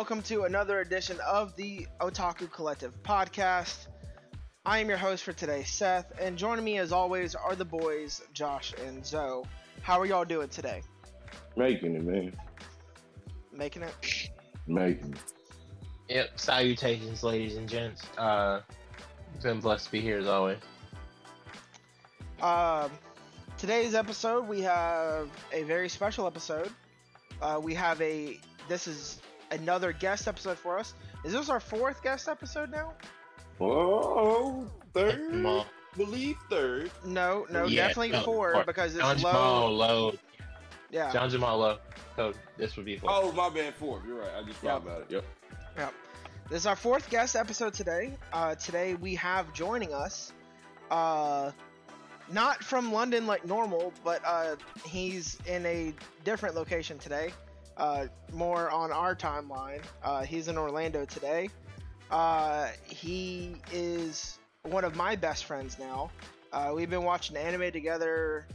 and welcome to another edition of the Otaku Collective podcast. I am your host for today, Seth, and joining me as always are the boys, Josh and Zoe. How are y'all doing today? Making it, man. Making it? Making it. Yep. Salutations, ladies and gents. Uh, been blessed to be here as always. Um, today's episode, we have a very special episode. Uh, we have a. This is another guest episode for us. Is this our fourth guest episode now? Oh, third. Jamal. Believe third. No, no, Yeah, definitely no, four four. because it's John low. Jamal low. Yeah. John Jamal low. So this would be four. Oh, my bad. Fourth. You're right. I just thought Yep. about it. Yep. Yep. This is our fourth guest episode today. Uh, today we have joining us, uh, not from London like normal, but uh, he's in a different location today. Uh, more on our timeline. Uh, he's in Orlando today. Uh, he is one of my best friends now. Uh, we've been watching anime together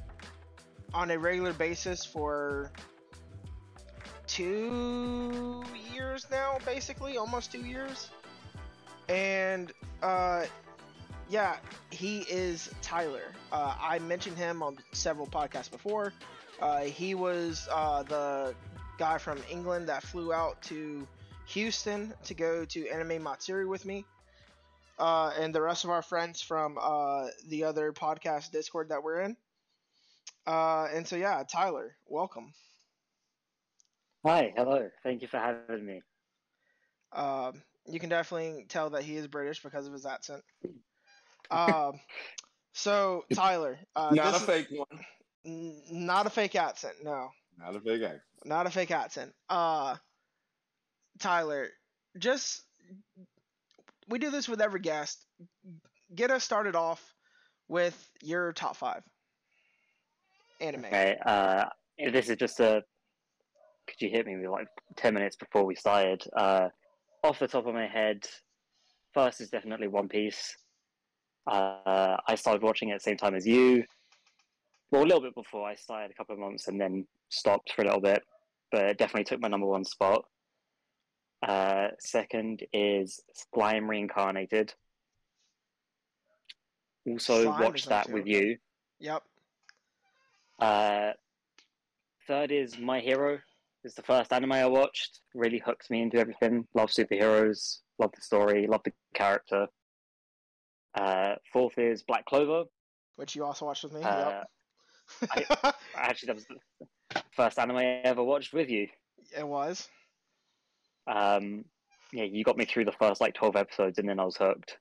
on a regular basis for two years now, basically, almost two years. And uh, yeah, he is Tyler. Uh, I mentioned him on several podcasts before. Uh, he was uh, the guy from England that flew out to Houston to go to Anime Matsuri with me. Uh, and the rest of our friends from uh, the other podcast Discord that we're in. Uh, and so, yeah, Tyler, welcome. Hi, hello. Thank you for having me. Um, you can definitely tell that he is British because of his accent. Um, so Tyler, uh, Not a this is- fake one. n- not a fake accent. No, Not a fake act. not a fake accent. Uh, Tyler, just we do this with every guest. Get us started off with your top five anime. Okay, uh, this is just a. Could you hit me with like 10 minutes before we started? Uh, off the top of my head, first is definitely One Piece. Uh, I started watching it at the same time as you. Well, a little bit before I started, a couple of months, and then stopped for a little bit. But it definitely took my number one spot. Uh, second is Slime Reincarnated. Also, Slime watched that with you. Yep. Uh, third is My Hero. It's the first anime I watched. Really hooked me into everything. Love superheroes. Love the story. Love the character. Uh, fourth is Black Clover. Which you also watched with me. Uh, yep. Actually, that was first anime I ever watched with you. it was. Um, yeah, you got me through the first like twelve episodes, and then I was hooked.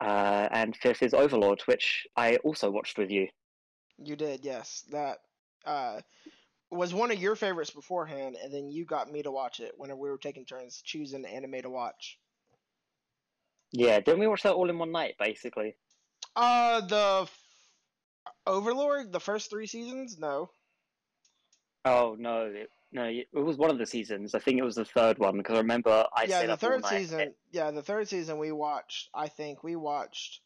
Uh, and fifth is Overlord, which I also watched with you. You did, yes. That uh, was one of your favorites beforehand, and then you got me to watch it whenever we were taking turns choosing anime to watch. Yeah, didn't we watch that all in one night, basically? Uh, the Overlord, the first three seasons, no. Oh no, it, no, it was one of the seasons. I think it was the third one because I remember I yeah, the third night. season. Yeah, the third season we watched. I think we watched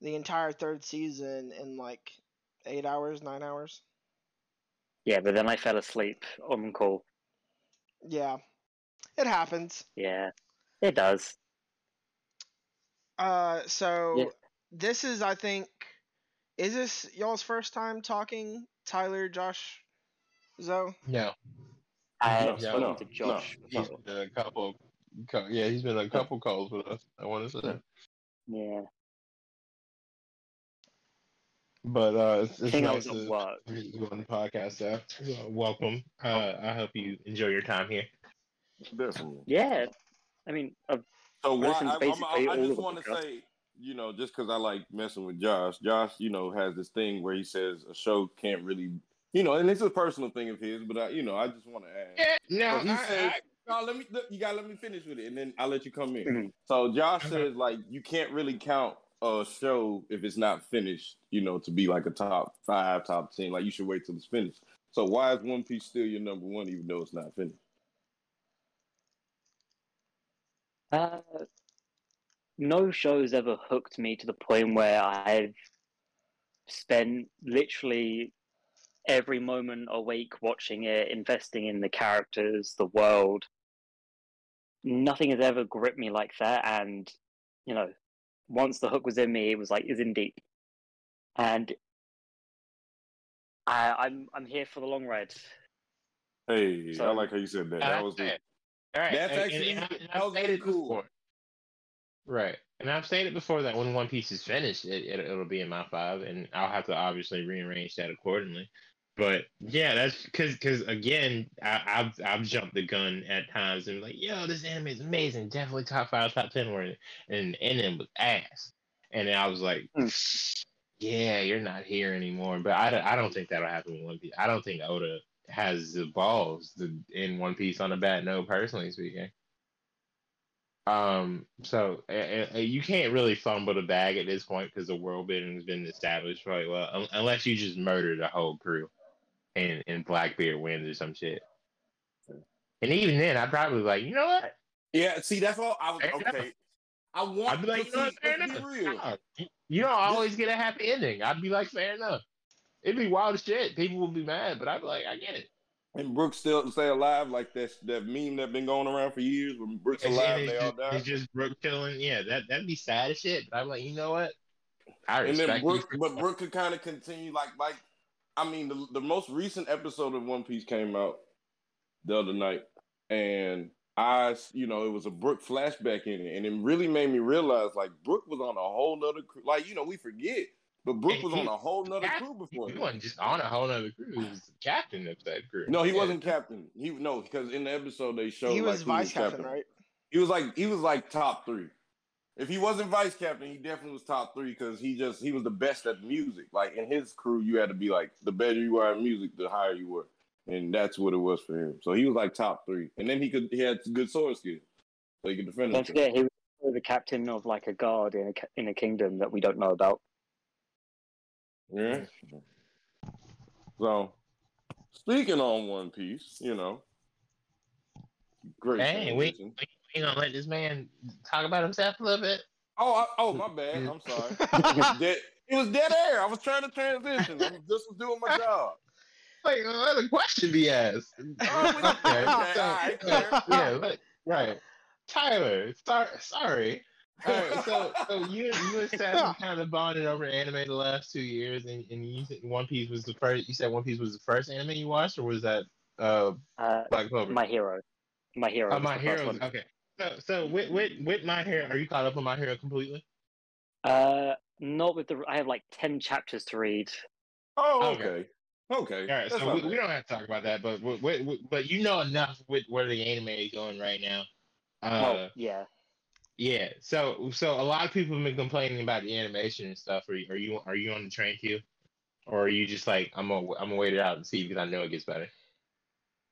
the entire third season in like eight hours, nine hours. Yeah, but then I fell asleep on call. Yeah, it happens. Yeah, it does. Uh, so Yeah. this is, I think, is this y'all's first time talking, Tyler, Josh, Zoe? No. I No, have spoken no, to Josh. He's been a couple. Yeah, he's been a couple calls with us. I want to say. Yeah, But uh, it's, I it's nice was to work. meet you on the podcast, Seth. So, welcome. Uh, I hope you enjoy your time here. Definitely. Yeah, I mean, uh, So why? Listen I, I'm, basically I, I just want to say, you know, just because I like messing with Josh. Josh, you know, has this thing where he says a show can't really, you know, and it's a personal thing of his. But I, you know, I just want to add. Yeah, no, he I, says, I, "No, let me. You gotta let me finish with it, and then I'll let you come in." Mhm. So Josh says, like, you can't really count a show if it's not finished. You know, to be like a top five, top ten. Like, you should wait till it's finished. So why is One Piece still your number one, even though it's not finished? uh, no show's ever hooked me to the point where I've spent literally every moment awake watching it, investing in the characters, the world. Nothing has ever gripped me like that, and you know, once the hook was in me, it was like is in deep, and I, I'm I'm here for the long ride. Hey, So- I like how you said that. That was the, All right. That's and- actually- and, and that was stated really cool. before. Right, and I've stated before that when One Piece is finished, it, it it'll be in my five, and I'll have to obviously rearrange that accordingly. But yeah, that's because because again, I, I've I've jumped the gun at times and like, yo, this anime is amazing, definitely top five, top ten worthy, and and then was ass, and then I was like, Hmm. yeah, you're not here anymore. But I, don't- I don't think that'll happen with One Piece. I don't think Oda has the balls to end One Piece on a bad note, personally speaking. Um, so uh, uh, you can't really fumble the bag at this point because the world building has been established quite well, un- unless you just murder the whole crew, and and Blackbeard wins or some shit. And even then, I'd probably be like, you know what? yeah. See, that's all. I was okay. I want I'd be like, to you know? Fair be enough. real. You- You don't always get a happy ending. I'd be like, fair enough. It'd be wild as shit. People would be mad, but I'd be like, I get it. And Brooks still stay alive, like that that meme that been going around for years. When Brooks And alive, then they it's, all die. it's just Brook killing. Yeah, that that'd be sad as shit. But I'm like, you know what? I And respect then Brook, but Brook could kind of continue, like, like, I mean, the the most recent episode of One Piece came out the other night, and I, you know, it was a Brook flashback in it, and it really made me realize, like, Brook was on a whole nother. Like, you know, we forget, but Brook And was on a whole nother Cap- crew before. He wasn't just on a whole nother crew. He was the captain of that crew. No, he Yeah. wasn't captain. He no, because in the episode they showed he was like, who vice captain, right? He was like he was like top three. If he wasn't vice captain, he definitely was top three because he just he was the best at music. Like in his crew, you had to be like the better you were at music, the higher you were, and that's what it was for him. So he was like top three, and then he could he had good sword skills, so he could defend Don't forget, he was the captain of like a guard in a in a kingdom that we don't know about. Yeah. So speaking on One Piece, you know, great. Hey, we, transition. we, we gonna let this man talk about himself a little bit. Oh, I, oh, my bad. I'm sorry. It was dead, it was dead air. I was trying to transition. I just was doing my job. Like, let a question be asked. Oh, okay, okay, so, all right, yeah, let- right. Tyler, sorry, sorry. All right, so so you you and Seth kind of bonded over anime the last two years, and, and you said One Piece was the first. You said One Piece was the first anime you watched, or was that uh Uh, Black Clover? my hero, my hero. Oh, my the first heroes. one. Okay. So so with with with my hero, are you caught up on my hero completely? Uh, not with the. I have like ten chapters to read. Oh, Okay. okay. Okay. All right, That's so we, we don't have to talk about that, but but, but, but you know enough with where the anime is going right now. Uh, well, yeah. Yeah. So so a lot of people have been complaining about the animation and stuff. Are you are you, are you on the train too, or are you just like I'm gonna I'm gonna wait it out and see because I know it gets better.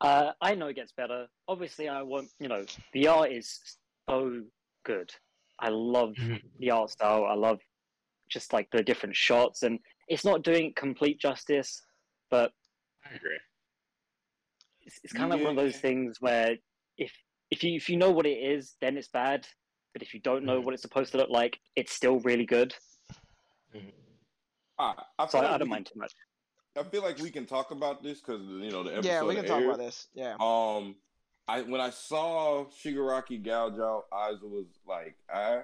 Uh, I know it gets better. Obviously, I want you know the art is so good. I love Mhm. the art style. I love just like the different shots, and it's not doing complete justice, but I agree. it's, it's kind of like one of those things where if if you if you know what it is, then it's bad. But if you don't know Mhm. what it's supposed to look like, it's still really good. I, I, So feel I, like I don't we mind too much. can- I feel like we can talk about this because you know the episode. yeah, we can talk aired. about this. Yeah. Um, I when I saw Shigaraki gouge out, eyes was like, I,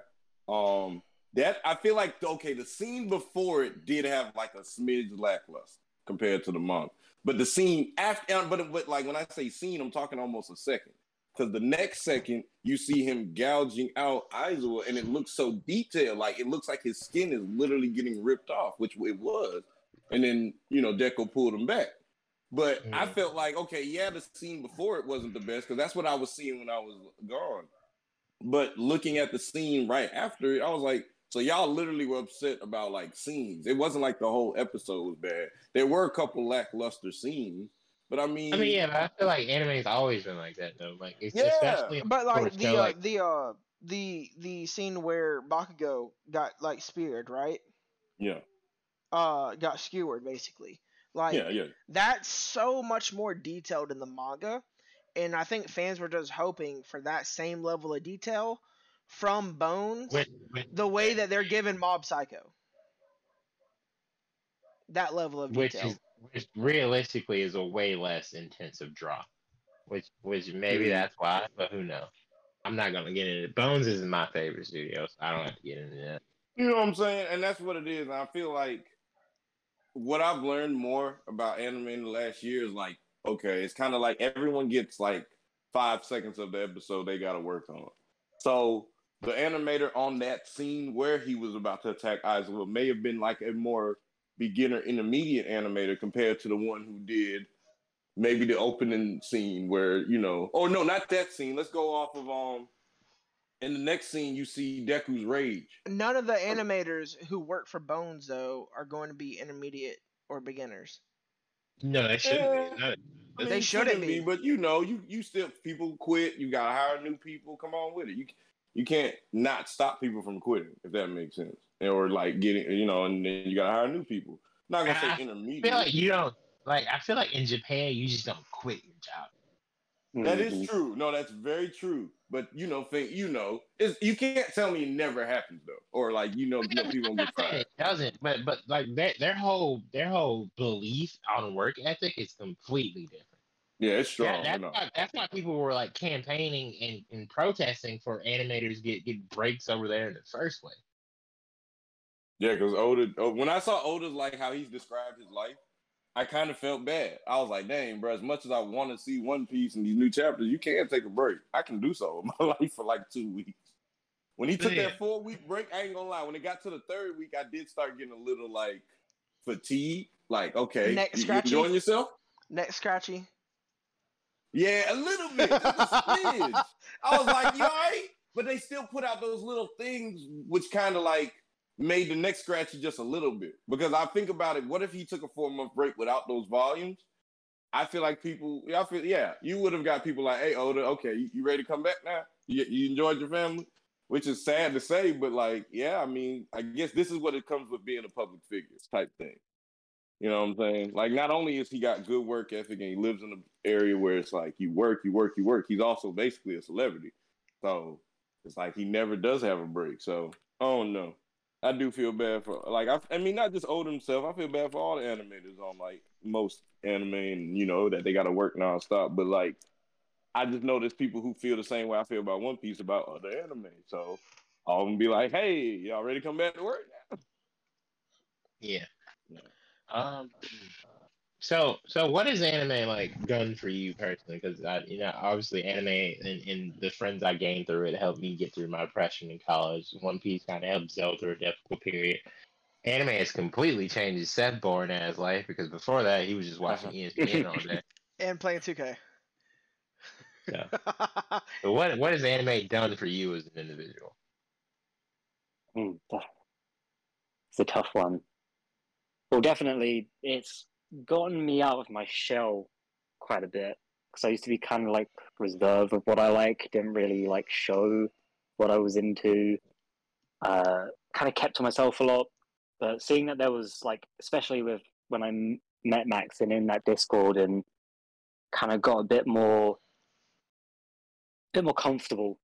um, that I feel like okay, the scene before it did have like a smidge lackluster compared to the monk, but the scene after, but but like when I say scene, I'm talking almost a second. Because the next second you see him gouging out Aizawa, and it looks so detailed, like it looks like his skin is literally getting ripped off, which it was. And then you know Deku pulled him back. But I Mhm. felt like, okay, yeah, the scene before it wasn't the best because that's what I was seeing when I was gone. But looking at the scene right after it, I was like, so y'all literally were upset about like scenes. It wasn't like the whole episode was bad. There were a couple lackluster scenes, but I mean, I mean, yeah, but I feel like anime's always been like that though. Like it's Yeah. especially But like the show, uh, like the uh the the scene where Bakugo got like speared, right? yeah, Uh, got skewered basically. Like yeah, yeah. that's so much more detailed in the manga, and I think fans were just hoping for that same level of detail from Bones, with, with, the way that they're giving Mob Psycho. That level of which detail. is which realistically is a way less intensive draw. Which which maybe Mhm. that's why, but who knows? I'm not gonna get into it. Bones is my favorite studio, so I don't have to get into that. You know what I'm saying? And that's what it is. I feel like what I've learned more about anime in the last year is like, okay, it's kind of like everyone gets like five seconds of the episode they got to work on. So the animator on that scene where he was about to attack Aizawa may have been like a more beginner intermediate animator compared to the one who did maybe the opening scene where you know oh no not that scene let's go off of um in the next scene you see Deku's rage None of the animators who work for Bones though are going to be intermediate or beginners. No, they shouldn't Yeah. be. No, I mean, They it shouldn't be. but you know, you you still people quit. You gotta hire new people. Come on with it. You you can't not stop people from quitting if that makes sense, or like getting you know, and then you gotta hire new people. Not gonna I- say I intermediate. I feel like you don't like. I feel like in Japan, you just don't quit your job. that is mm-hmm. true. No, that's very true. But you know, think you know, it's, you can't tell me it never happens though, or like you know, you know people I'm gonna not get fired. it doesn't, but but like their their whole their whole belief on work ethic is completely different. Yeah, it's strong. That- that's, you know. why, that's why people were like campaigning and, and protesting for animators get get breaks over there in the first place. Yeah, because Oda, oh, when I saw Oda's like how he's described his life, I kind of felt bad. I was like, dang, bro, as much as I want to see One Piece and these new chapters, you can't take a break. I can do so in my life for like two weeks. When he took Yeah. that four week break, I ain't gonna lie. When it got to the third week, I did start getting a little like fatigue. Like, okay, Neck you, you scratchy? enjoying yourself? Neck scratchy. Yeah, a little bit, just a smidge. I was like, you all right? But they still put out those little things which kind of like made the neck scratchy just a little bit. Because I think about it, what if he took a four month break without those volumes? I feel like people, I feel, yeah, you would have got people like, hey, Oda, okay, you, you ready to come back now? You, you enjoyed your family? Which is sad to say, but like, yeah, I mean, I guess this is what it comes with being a public figure type thing. You know what I'm saying? Like, not only is he got good work ethic and he lives in an area where it's like you work, you work, you work. He's also basically a celebrity, so it's like he never does have a break. So don't know. I do feel bad for like I, I mean not just Oda himself. I feel bad for all the animators on like most anime and you know that they got to work nonstop. But like I just know there's people who feel the same way I feel about One Piece about other anime. So I'll be like, hey, y'all ready to come back to work now? Yeah. Yeah. Um. So so what is anime like done for you personally? Because I you know obviously anime and, and the friends I gained through it helped me get through my depression in college. One Piece kind of helped Zell through a difficult period. Anime has completely changed his Seth born ass life because before that he was just watching E ESPN all day. and playing 2K. Yeah. So what what has anime done for you as an individual? Mm, It's a tough one. Well, definitely, it's gotten me out of my shell quite a bit because I used to be kind of like reserved of what I like, didn't really like show what I was into. Uh, kind of kept to myself a lot. But seeing that there was like, especially with when I m- met Max and in that Discord and kind of got a bit more, bit more comfortable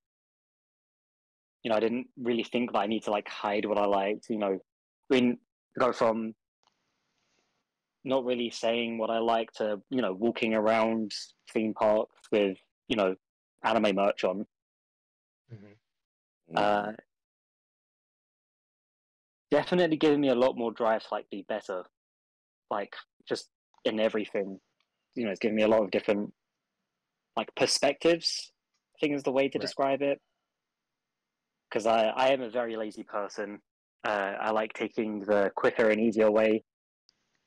you know, I didn't really think that I need to like hide what I liked. You know, I mean, go from not really saying what I like to you know walking around theme parks with you know anime merch on. Uh, definitely giving me a lot more drive to like be better, like just in everything. You know, it's giving me a lot of different like perspectives. I think is the way to Right. describe it. Because I I am a very lazy person. Uh, I like taking the quicker and easier way,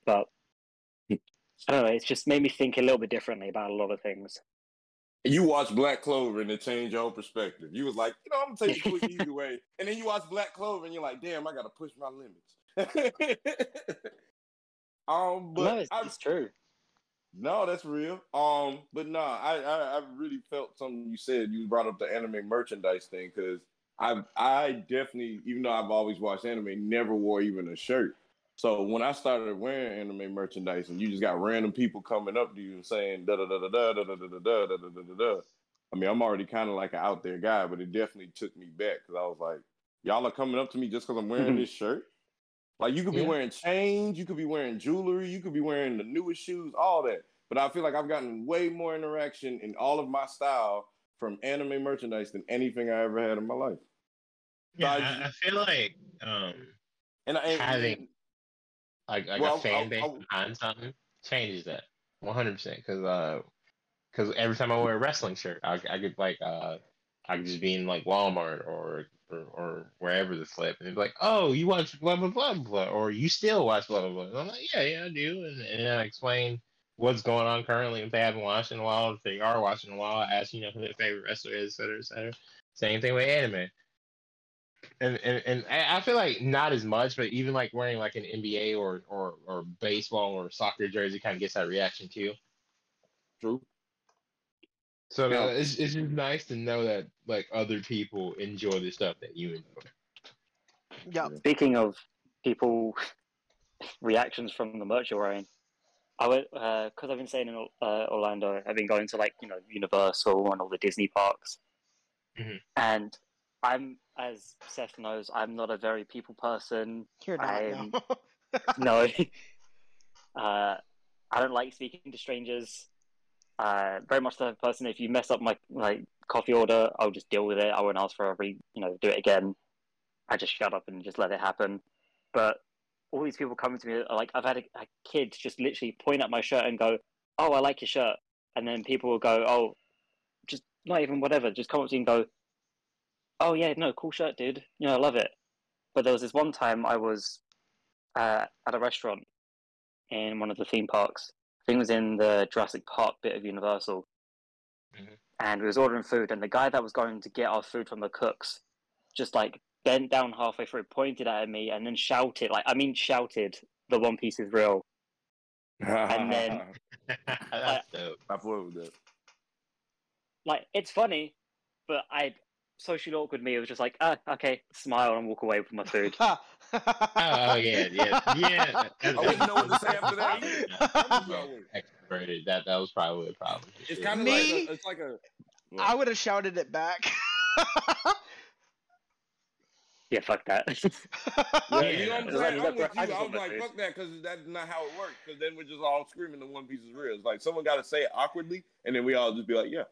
but I don't know. It's just made me think a little bit differently about a lot of things. you watch Black Clover and it changed your whole perspective. You was like, you know, I'm gonna take quick easy way, and then you watch Black Clover and you're like, damn, I gotta push my limits. um, but no, it's, I, it's true. no, that's real. Um, but no, I, I I really felt something you said. You brought up the anime merchandise thing because I I definitely, even though I've always watched anime, never wore even a shirt. So when I started wearing anime merchandise, and you just got random people coming up to you and saying da da da da da da da da da da da da da da. I mean, I'm already kind of like an out there guy, but it definitely took me back because I was like, y'all are coming up to me just because I'm wearing Mhm. this shirt. Like you could be Yeah. wearing chains, you could be wearing jewelry, you could be wearing the newest shoes, all that. But I feel like I've gotten way more interaction in all of my style from anime merchandise than anything I ever had in my life. Yeah, I- I, I feel like um, And I and, Having- like like Well, a fan base behind something changes that 100 percent because uh because every time I wear a wrestling shirt I, I could like uh I could just be in like Walmart or or, or wherever the flip and they'd be like oh you watch blah blah blah blah or you still watch blah blah blah and I'm like yeah yeah I do and, and then I explain what's going on currently if they haven't watched in a while if they are watching in a while I ask you know who their favorite wrestler is et cetera et cetera. Same thing with anime and, and and I I feel like not as much, but even like wearing like an NBA or or or baseball or soccer jersey kind of gets that reaction too. true. So Yeah. uh, it's it's just nice to know that like other people enjoy the stuff that you enjoy. Yeah. Speaking of people reactions from the merch you're wearing, I went because I've been staying in uh, Orlando. I've been going to like you know Universal and all the Disney parks, Mhm. and I'm as Seth knows, I'm not a very people person. You're not. I'm- no. No, uh, I don't like speaking to strangers. Uh, very much the person. If you mess up my like coffee order, I'll just deal with it. I won't ask for a re, you know, do it again. I just shut up and just let it happen. But all these people coming to me, like I've had a, a kid just literally point at my shirt and go, "Oh, I like your shirt," and then people will go, "Oh, just not even whatever." Just come up to me and go, "Oh yeah, no, cool shirt, dude. You know, I love it." But there was this one time I was uh, at a restaurant in one of the theme parks. I think it was in the Jurassic Park bit of Universal. Mhm. And we was ordering food, and the guy that was going to get our food from the cooks just like bent down halfway through, pointed at me, and then shouted, like, I mean, shouted, the One Piece is real. And then- That's dope. I flew with that. Like, it's funny, but I, socially awkward me, it was just like, ah, okay, smile and walk away with my food. Oh, oh yeah, yeah, yeah. I wouldn't know what to say after that. Extroverted. That that was probably a problem. for It's sure. kind of Me? like a, it's like a. I would have shouted it back. yeah, fuck that. Yeah, Yeah, you know what I'm like, saying? I'm with you. I I was like, food. fuck that, because that's not how it works. Because then we're just all screaming the One Piece is real. It's like someone got to say it awkwardly, and then we all just be like, yeah.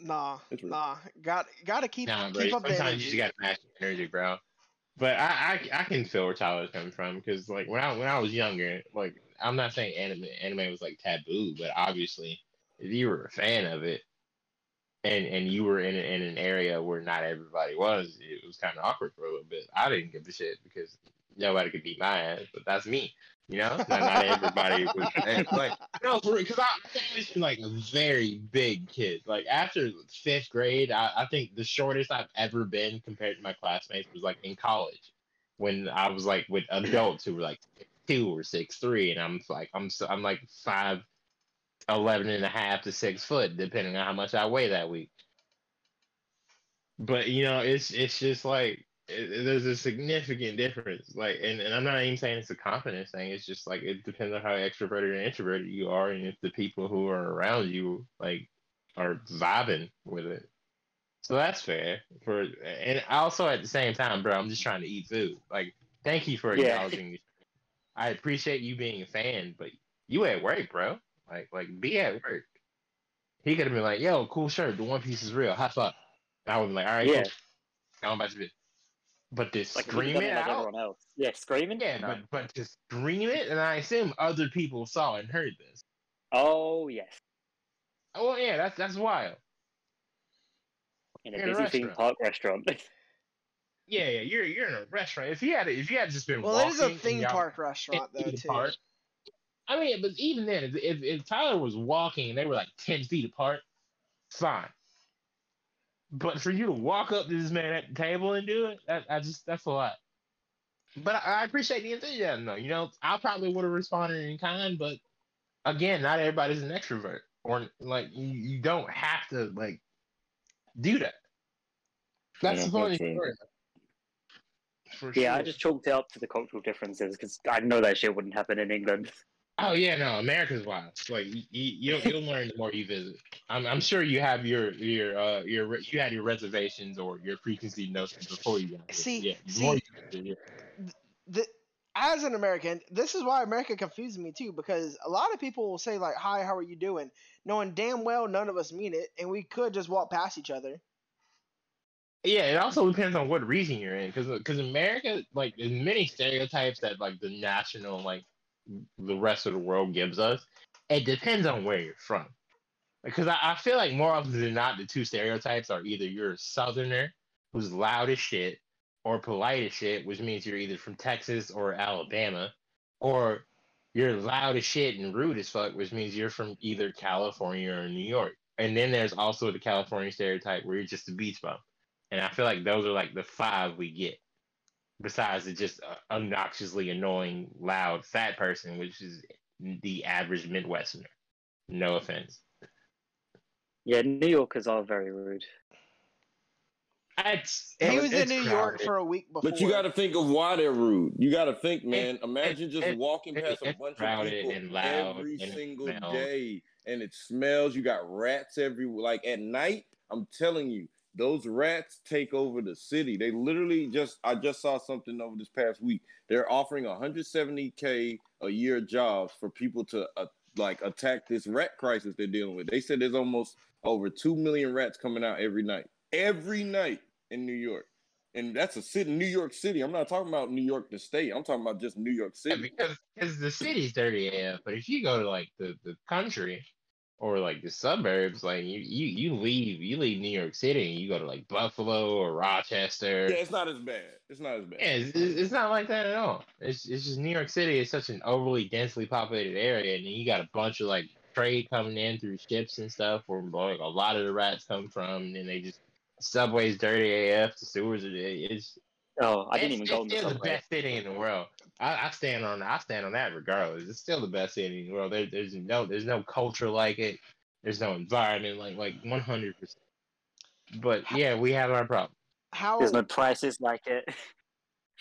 Nah, nah. Got gotta keep Nah, bro. keep up the Sometimes you just got to match the energy, bro. But I, I I can feel where Tyler's coming from because like when I when I was younger, like I'm not saying anime anime was like taboo, but obviously if you were a fan of it and and you were in in an area where not everybody was, it was kind of awkward for a little bit. I didn't give a shit because nobody could beat my ass, but that's me. You know, not, not everybody was like no, because I've always like a very big kid. Like after fifth grade, I, I think the shortest I've ever been compared to my classmates was like in college, when I was like with adults who were like two or six three, and I'm like I'm so, I'm like five, eleven and a half to six foot, depending on how much I weigh that week. But you know, it's it's just like it, there's a significant difference. Like, and, and I'm not even saying it's a confidence thing. It's just like it depends on how extroverted and introverted you are, and if the people who are around you like are vibing with it. So that's fair. For and also at the same time, bro, I'm just trying to eat food. Like, thank you for Yeah. acknowledging. me. I appreciate you being a fan, but you at work, bro. Like, like be at work. He could have been like, "Yo, cool shirt. The One Piece is real. High five." I would been like, "All right, Yeah. cool. I'm about to be." But to like, if scream it out, everyone else. Yeah, screaming? yeah, No. but but to scream it, and I assume other people saw and heard this. Oh, yes. Oh well, yeah, that's that's wild. In a In a busy theme park restaurant. Yeah, yeah, you're you're in a restaurant. If you had if you had just been well, it is a theme park restaurant though too. apart. I mean, but even then, if, if if Tyler was walking and they were like ten feet apart, fine. But for you to walk up to this man at the table and do it, that I just that's a lot. But I, I appreciate the enthusiasm, though. You know, I probably would have responded in kind, but again, not everybody's an extrovert, or like you, you don't have to like do that. That's Yeah, the point of that's the fair. story. For yeah, I just chalked it up to the cultural differences because I know that shit wouldn't happen in England. Oh yeah, no, America's wild. Like you, you you'll, you'll learn the more you visit. I'm, I'm sure you have your your uh your you had your reservations or your preconceived notions before you got here. See- yeah, the see- visit, yeah. the as an American, this is why America confuses me too, because a lot of people will say like, "Hi, how are you doing?" knowing damn well none of us mean it, and we could just walk past each other. Yeah, it also depends on what region you're in, because because America, like, there's many stereotypes that like the national, like, the rest of the world gives us. It depends on where you're from, because I, I feel like more often than not, the two stereotypes are either you're a Southerner who's loud as shit, or polite as shit, which means you're either from Texas or Alabama, or you're loud as shit and rude as fuck, which means you're from either California or New York. And then there's also the California stereotype where you're just a beach bum. And I feel like those are like the five we get. Besides it's just uh, obnoxiously annoying, loud, fat person, which is the average Midwesterner. No offense. Yeah, New Yorkers are very rude. It's, He it's- was in it's New York for a week before. But you got to think of why they're rude. You got to think, man. Imagine just it- walking it- past a bunch of people and loud every and single smells. day, and it smells. You got rats everywhere. Like at night, I'm telling you, those rats take over the city. They literally just. I just saw something over this past week. They're offering 170k a year jobs for people to uh, like attack this rat crisis they're dealing with. They said there's almost over two million rats coming out every night. Every night in New York. And that's a city, New York City. I'm not talking about New York the state. I'm talking about just New York Yeah, City. because because the city's dirty AF, but if you go to like the, the country or like the suburbs, like you, you you leave you leave New York City and you go to like Buffalo or Rochester. Yeah, it's not as bad. It's not as bad. Yeah, it's, it's it's not like that at all. It's it's just New York City is such an overly densely populated area, and then you got a bunch of like trade coming in through ships and stuff, where like a lot of the rats come from, and then they just subways dirty AF, the sewers are it's Oh, I didn't it's, even go on it's the the best city in the world. I, I stand on I stand on that regardless. It's still the best city in the world. There, there's no there's no culture like it. There's no environment like like 100. percent But yeah, we have our problem. how There's no prices like it.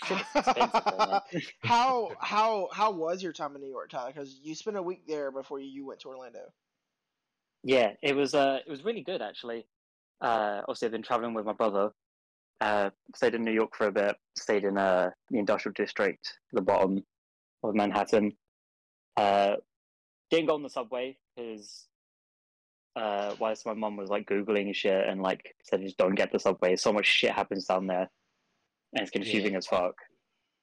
Shit's expensive, though, man. how how how was your time in New York, Tyler? Because you spent a week there before you went to Orlando. Yeah, it was uh it was really good actually. Uh obviously I've been traveling with my brother. Uh stayed in New York for a bit, stayed in uh the industrial district, the bottom of Manhattan. Uh didn't go on the subway because uh whilst my mum was like Googling shit and like said just don't get the subway. So much shit happens down there. And it's confusing as fuck.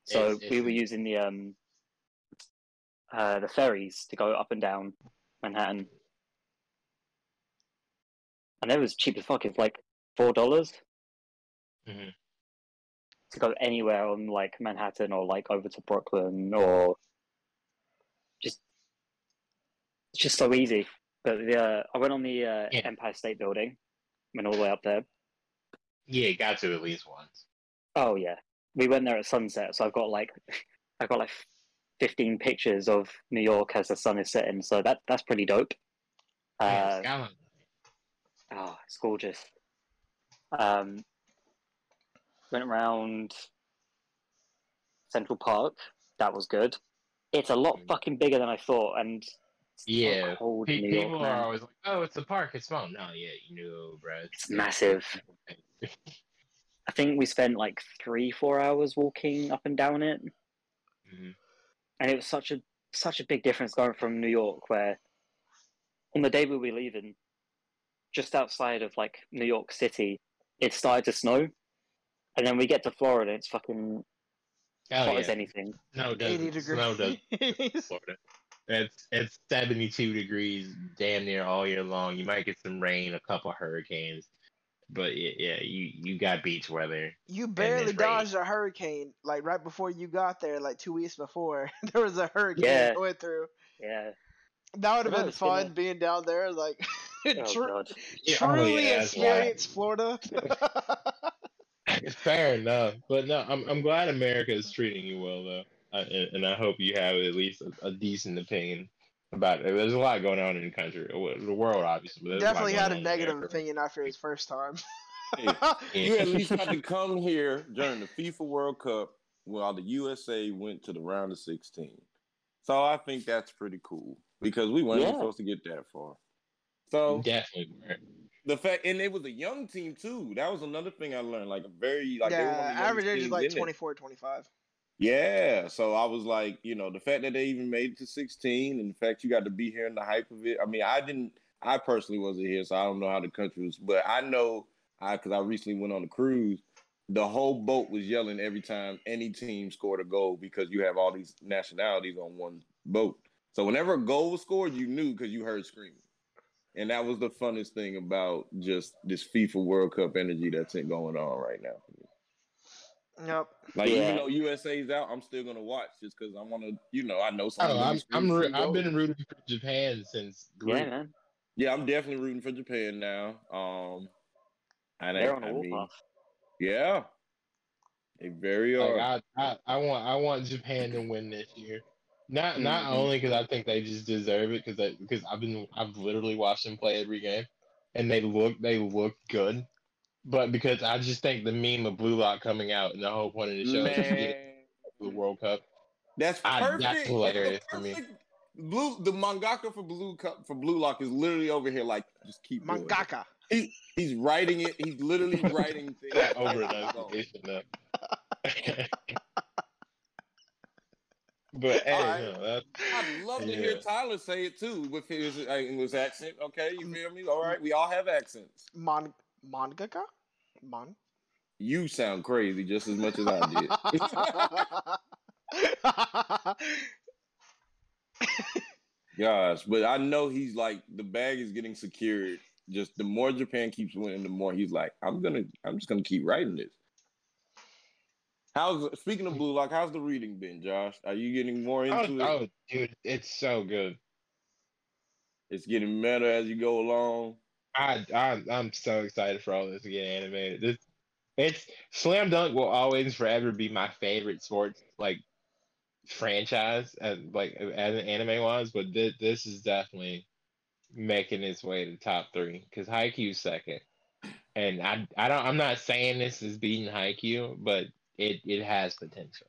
So It's- we were using the um uh the ferries to go up and down Manhattan and it was cheap as fuck. It's like four dollars Mhm. to go anywhere on like Manhattan or like over to Brooklyn or just it's just so easy. But the uh, I went on the uh, Yeah. Empire State Building, went all the way up there. Yeah, you got to at least once. Oh yeah, we went there at sunset, so I've got like I've got like fifteen pictures of New York as the sun is setting. So that that's pretty dope. Yeah, Uh, Skyline. Oh, it's gorgeous. Um, went around Central Park. That was good. It's a lot Mm. fucking bigger than I thought, and it's so Yeah, Pe- people are always like, "Oh, it's a park. It's small." No, yeah, you know, bro. It's massive. I think we spent like three, four hours walking up and down it, Mhm. and it was such a such a big difference going from New York, where on the day we were leaving, just outside of like New York City, it started to snow, and then we get to Florida, it's fucking Oh hot as anything. No, Eighty doesn't. Snow does degrees. Florida. It's it's seventy two degrees damn near all year long. You might get some rain, a couple hurricanes, but yeah, yeah you you got beach weather. You barely it's rain. dodged a hurricane. Like right before you got there, like two weeks before, there was a hurricane Yeah. going through. Yeah. That would have oh, been fun a- being down there, like Oh tru- god. Yeah, oh, truly yeah, experience Florida. Fair enough, but no, I'm I'm glad America is treating you well though, I, and, and I hope you have at least a, a decent opinion about it. There's a lot going on in the country, the world, obviously. But Definitely a had a negative America. opinion after his first time. Hey, you at least had to come here during the FIFA World Cup while the USA went to the round of 16. So I think that's pretty cool because we weren't Yeah. supposed to get that far. So Definitely. right. The fact, and it was a young team too. That was another thing I learned. Like a very like they were one yeah, average age is like in 24, 25. Yeah, so I was like, you know, the fact that they even made it to 16 and the fact you got to be here in the hype of it. I mean, I didn't, I personally wasn't here, so I don't know how the country was, but I know I, because I recently went on a cruise, the whole boat was yelling every time any team scored a goal because you have all these nationalities on one boat. So whenever a goal was scored, you knew because you heard screaming. And that was the funnest thing about just this FIFA World Cup energy that's going on right now. Yep. Like Yeah. even though USA's out, I'm still gonna watch just because I want to. You know, I know some. Oh, I'm, I'm re- I've I've been rooting for Japan since Yeah, man. Yeah, I'm definitely rooting for Japan now. Um, and They're I, on a I mean, warpath. yeah, they very Like are. I, I, I want I want Japan to win this year. Not not Mhm. only because I think they just deserve it because because I've been I've literally watched them play every game, and they look they look good, but because I just think the meme of Blue Lock coming out and the whole point of the show is just getting Man, to the World Cup. that's I- perfect. that's That's the hilarious for me. Blue, the mangaka for Blue Cup for Blue Lock is literally over here like just keep doing it. Mangaka. He's writing it. He's literally writing things. Over as he goes. enunciation though. But hey, Alright. no, I'd love to hear Tyler say it too with his English accent. Okay, you feel me? All right, we all have accents. Mon mangaka. Mon. You sound crazy just as much as I did. Gosh, but I know he's like the bag is getting secured. Just the more Japan keeps winning, the more he's like, I'm gonna, I'm just gonna keep writing this. How's speaking of mm. Blue Lock? How's the reading been, Josh? Are you getting more oh, into it? oh, dude, it's so good. It's getting better as you go along. I, I I'm so excited for all this to get animated. This, it's Slam Dunk will always forever be my favorite sports like franchise as like as an anime wise, but this this is definitely making its way to top three because Haikyuu's second, and I I don't I'm not saying this is beating Haikyuu, but it it has potential.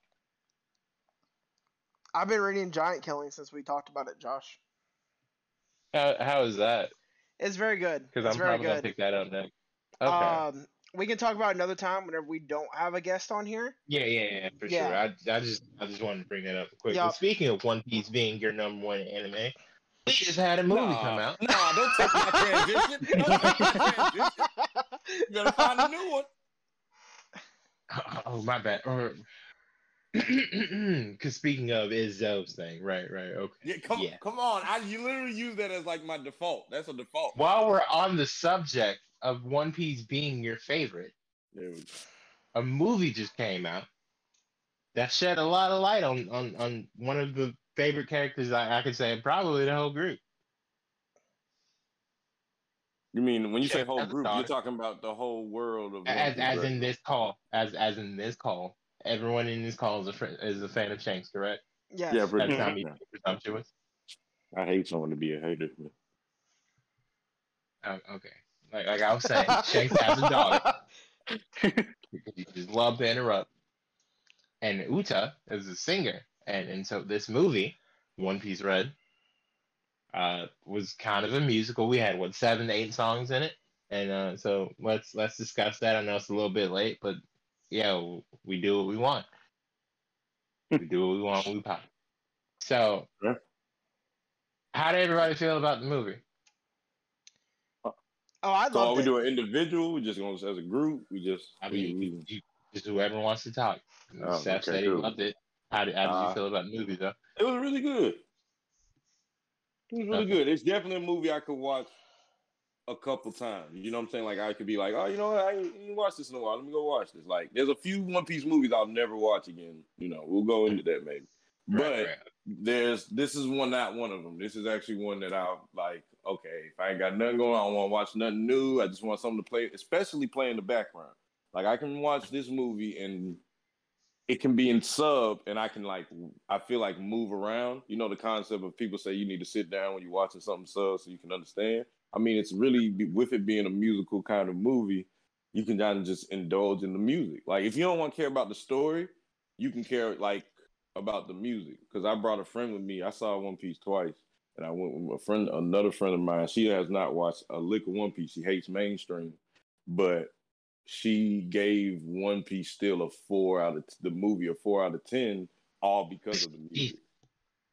I've been reading Giant Killing since we talked about it, Josh. How how is that? It's very good. Because I'm very probably gonna pick that up next. Okay. Um, we can talk about it another time whenever we don't have a guest on here. Yeah, yeah, yeah, for Yeah. sure. I, I just I just wanted to bring that up quick. Yeah. But speaking of One Piece being your number one anime, we just had a movie Nah, come out. Nah, don't take my transition. Don't take my transition. You better find a new one. Oh, my bad. Or because speaking of is Zoe's thing, right, right, okay. Yeah, come, Yeah. come on. I you literally use that as like my default. That's a default. While we're on the subject of One Piece being your favorite, There we go. a movie just came out that shed a lot of light on on, on one of the favorite characters I, I could say probably the whole group. You mean when you say whole group, a you're talking about the whole world of as Piece, as right? in this call, as as in this call, everyone in this call is a fr- is a fan of Shanks, correct? yes. Yeah, pretty That's much. not presumptuous. I hate someone to be a hater. Oh, okay, like like I was saying, Shanks has a daughter. You just love to interrupt. And Uta is a singer, and and so this movie, One Piece Red, uh, was kind of a musical. We had what seven, eight songs in it, and uh, so let's let's discuss that. I know it's a little bit late, but yeah, we do what we want. we do what we want. We pop. So, Yeah. how did everybody feel about the movie? Oh, I So are love we it. doing individual? We just going as a group? We just I we- mean, we- you, just whoever wants to talk. Oh, Seth okay, said he cool. loved it. How did, how did Uh, you feel about the movie, though? It was really good. It was really Okay. good. It's definitely a movie I could watch a couple times. You know what I'm saying? Like I could be like, oh, you know what? I ain't, watched this in a while. Let me go watch this. Like there's a few One Piece movies I'll never watch again. You know, we'll go into that maybe. But Right, right. there's this is one not one of them. This is actually one that I'll like. Okay, if I ain't got nothing going, on, I don't want to watch nothing new. I just want something to play, especially play in the background. Like I can watch this movie and it can be in sub, and I can like I feel like move around. You know the concept of people say you need to sit down when you're watching something sub so you can understand. I mean, it's really with it being a musical kind of movie, you can kind of just indulge in the music. Like if you don't want to care about the story, you can care like about the music. Because I brought a friend with me. I saw One Piece twice, and I went with a friend, another friend of mine. She has not watched a lick of One Piece. She hates mainstream, but she gave One Piece still a four out of the movie a four out of ten, all because of the music.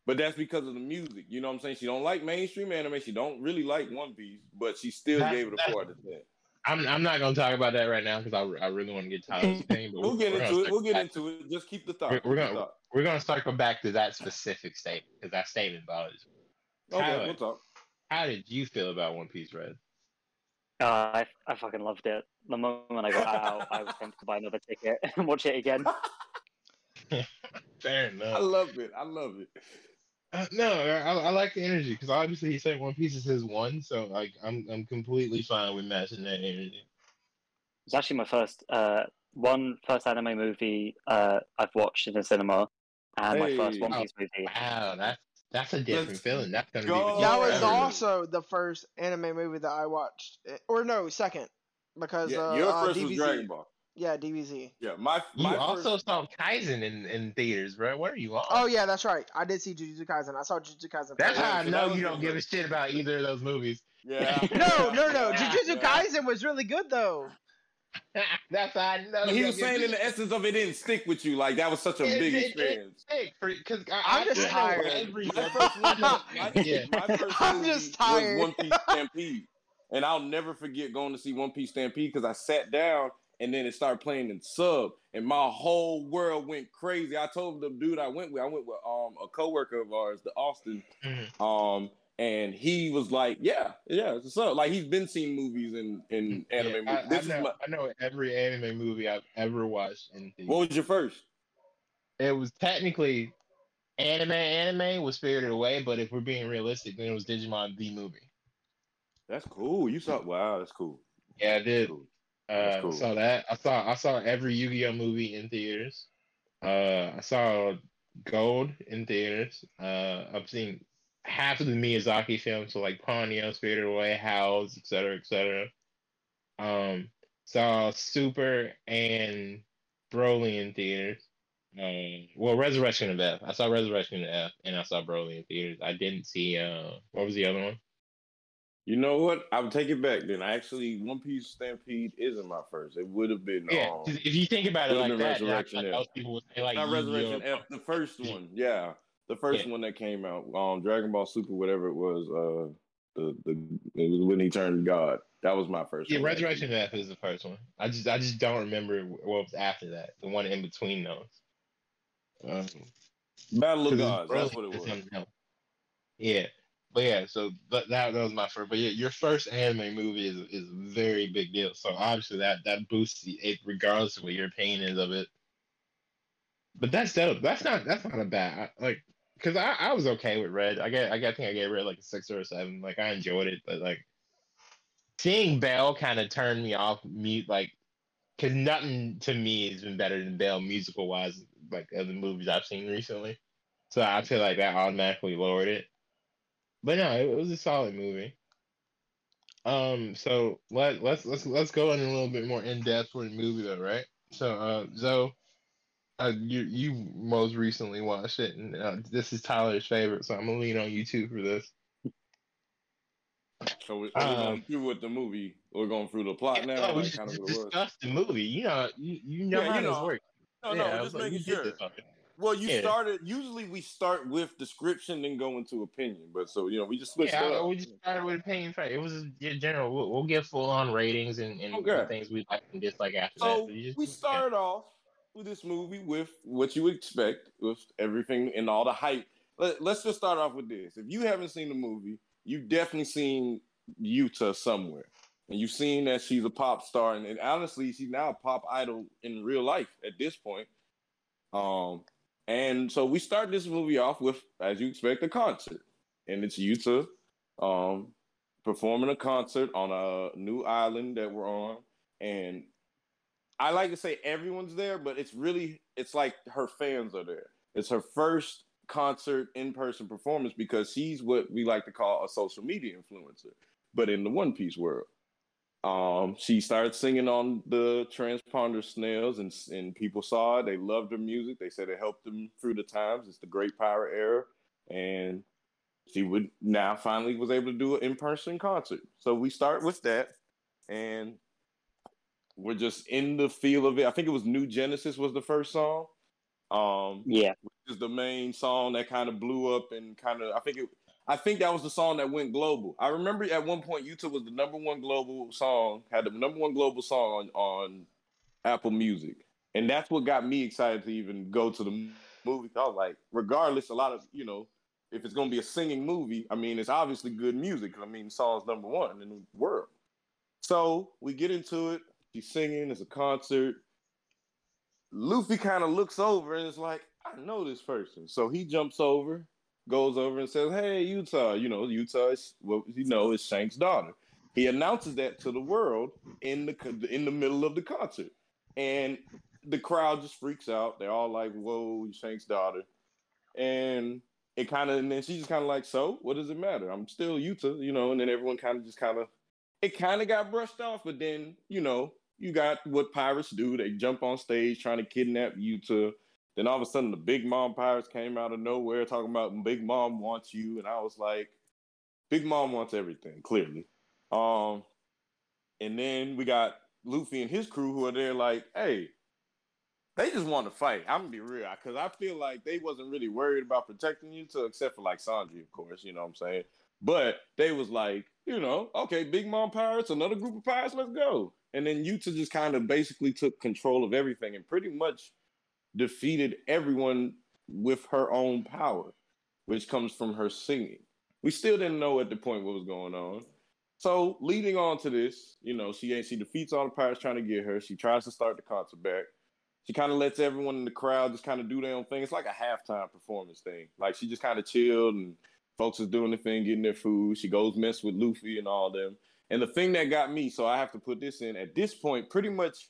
But that's because of the music. You know what I'm saying? She don't like mainstream anime. She don't really like One Piece, but she still That- gave it a four out of ten. I'm I'm not gonna talk about that right now because I, I really want to get Tyler's opinion. But We'll get into it. circle We'll get back- into it. Just keep the thought. We're- we're gonna- thought. We're gonna circle back to that specific statement because that statement bothers me. Okay, Tyler. we'll talk. How did you feel about One Piece Red? Uh, I, I fucking loved it. The moment I got out, I was tempted to buy another ticket and watch it again. Fair enough. I love it. I love it. Uh, no, I, I like the energy because obviously he said One Piece is his one, so like I'm I'm completely fine with matching that energy. It's actually my first uh one first anime movie uh I've watched in the cinema, and my first Hey. One Oh, Piece movie. Wow, that's that's a different Let's feeling. That's gonna go. be with That was also the first anime movie that I watched, Eh, or no, second, because Yeah, uh, your uh, first DBZ. was Dragon Ball. Yeah, DBZ. Yeah, my You my also first, saw Kaisen in, in theaters, right? Where are you on? Oh yeah, that's right. I did see Jujutsu Kaisen. I saw Jujutsu Kaisen. That's how I know you don't give a shit about either of those movies. yeah. No, no, no. Yeah. Jujutsu Yeah. Kaisen was really good though. That's how I know. He you was saying in the essence of it didn't stick with you. Like that was such a It- big it- it- experience. Because I'm just tired. Every, My first one, my, Yeah. my first I'm just tired. One Piece Stampede, and I'll never forget going to see One Piece Stampede because I sat down and then it started playing in sub, and my whole world went crazy. I told the dude I went with, I went with um a coworker of ours, the Austin, Mhm. um, and he was like, "Yeah, yeah, it's sub." Like he's been seeing movies in in Yeah, anime. I, movies. This I, know, my, I know every anime movie I've ever watched. What was your first? it was technically anime. Anime was Spirited Away, but if we're being realistic, then it was Digimon the movie. That's cool. You saw? Wow, that's cool. Yeah, I did. Cool. Uh, cool. saw that. I saw I saw every Yu-Gi-Oh movie in theaters. Uh, I saw Gold in theaters. Uh, I've seen half of the Miyazaki films, so like Ponyo, Spirited Away, Howls, etc., etc. Um, saw Super and Broly in theaters. Um, well, Resurrection of F. I saw Resurrection of F, and I saw Broly in theaters. I didn't see uh, what was the other one? You know what? I would take it back then. Actually, One Piece Stampede isn't my first. It would have been Yeah, um, if you think about it like that, Resurrection like people would say like not Resurrection F, the first one. Yeah, the first Yeah. one that came out. Um, Dragon Ball Super, whatever it was. Uh, the the it was when he turned God. That was my first. Yeah, one, Resurrection. F is the first one. I just I just don't remember what was after that. The one in between those. Um, Battle of Gods. That's what it was. Yeah, but yeah, so but that, that was my first. But yeah, your first anime movie is is a very big deal. So obviously that that boosts it regardless of what your opinion is of it. But that's dope. That's not that's not a bad like because I, I was okay with Red. I get I get I think I gave Red like a six or a seven. Like I enjoyed it, but like seeing Bell kind of turned me off mute like because nothing to me has been better than Bell musical wise like other movies I've seen recently. So I feel like that automatically lowered it. But no, it, it was a solid movie. Um, so let let's let's let's go in a little bit more in depth for the movie though, right? So uh Zoe, uh, you you most recently watched it, and uh, this is Tyler's favorite, so I'm gonna lean on you too for this. So we, are we going Um, through with the movie? We're going through the plot now. Oh, we like, just, kind of just it was. discuss the movie. You know, you, you know Yeah, how you this know. works. No, Yeah, no, just like, making did sure. Well, you Yeah. started. Usually, we start with description, then go into opinion. But so you know, we just switched Yeah, we just started with opinion fact. It was general. We'll, we'll give full on ratings and, and Okay. things we like and dislike after So that. just- we started off with this movie with what you expect, with everything and all the hype. Let, let's just start off with this. If you haven't seen the movie, you've definitely seen Yuta somewhere, and you've seen that she's a pop star, and, and honestly, she's now a pop idol in real life at this point. Um, and so we start this movie off with, as you expect, a concert, and it's Yuta, um, performing a concert on a new island that we're on, and I like to say everyone's there, but it's really it's like her fans are there. It's her first concert in person performance because she's what we like to call a social media influencer, but in the One Piece world. Um, she started singing on the transponder snails, and and people saw it. They loved her music. They said it helped them through the times. It's the Great Power era, and she would now finally was able to do an in person concert. So we start with that, and we're just in the feel of it. I think it was New Genesis was the first song. Um, Yeah. which is the main song that kind of blew up and kind of I think it I think that was the song that went global. I remember at one point YouTube was the number one global song, had the number one global song on, Apple Music. And that's what got me excited to even go to the movie. I was like, regardless, a lot of, you know, if it's gonna be a singing movie, I mean, it's obviously good music. I mean, song's number one in the world. So we get into it. She's singing. It's a concert. Luffy kind of looks over and is like, I know this person. So he jumps over, goes over and says, Hey, Uta. You know, Uta is what you know is Shanks' daughter. He announces that to the world in the in the middle of the concert, and the crowd just freaks out. They're all like, "Whoa, Shanks' daughter," and it kind of and then she's just kind of like, "So, what does it matter? I'm still Uta, you know." And then everyone kind of just kind of it kind of got brushed off, but then you know you got what pirates do. They jump on stage trying to kidnap Uta. Then all of a sudden, the Big Mom pirates came out of nowhere talking about Big Mom wants you, and I was like, Big Mom wants everything, clearly. Um, and then we got Luffy and his crew who are there, like, hey, they just want to fight. I'm gonna be real, because I feel like they wasn't really worried about protecting Uta, except for like Sanji, of course. You know what I'm saying? But they was like, you know, okay, Big Mom pirates, another group of pirates, let's go. And then Uta just kind of basically took control of everything and pretty much defeated everyone with her own power, which comes from her singing. We still didn't know at the point what was going on. So leading on to this, you know, she ain't she defeats all the pirates trying to get her. She tries to start the concert back. She kind of lets everyone in the crowd just kind of do their own thing. It's like a halftime performance thing. Like she just kind of chilled and folks is doing the thing, getting their food. She goes mess with Luffy and all them. And the thing that got me, so I have to put this in at this point, pretty much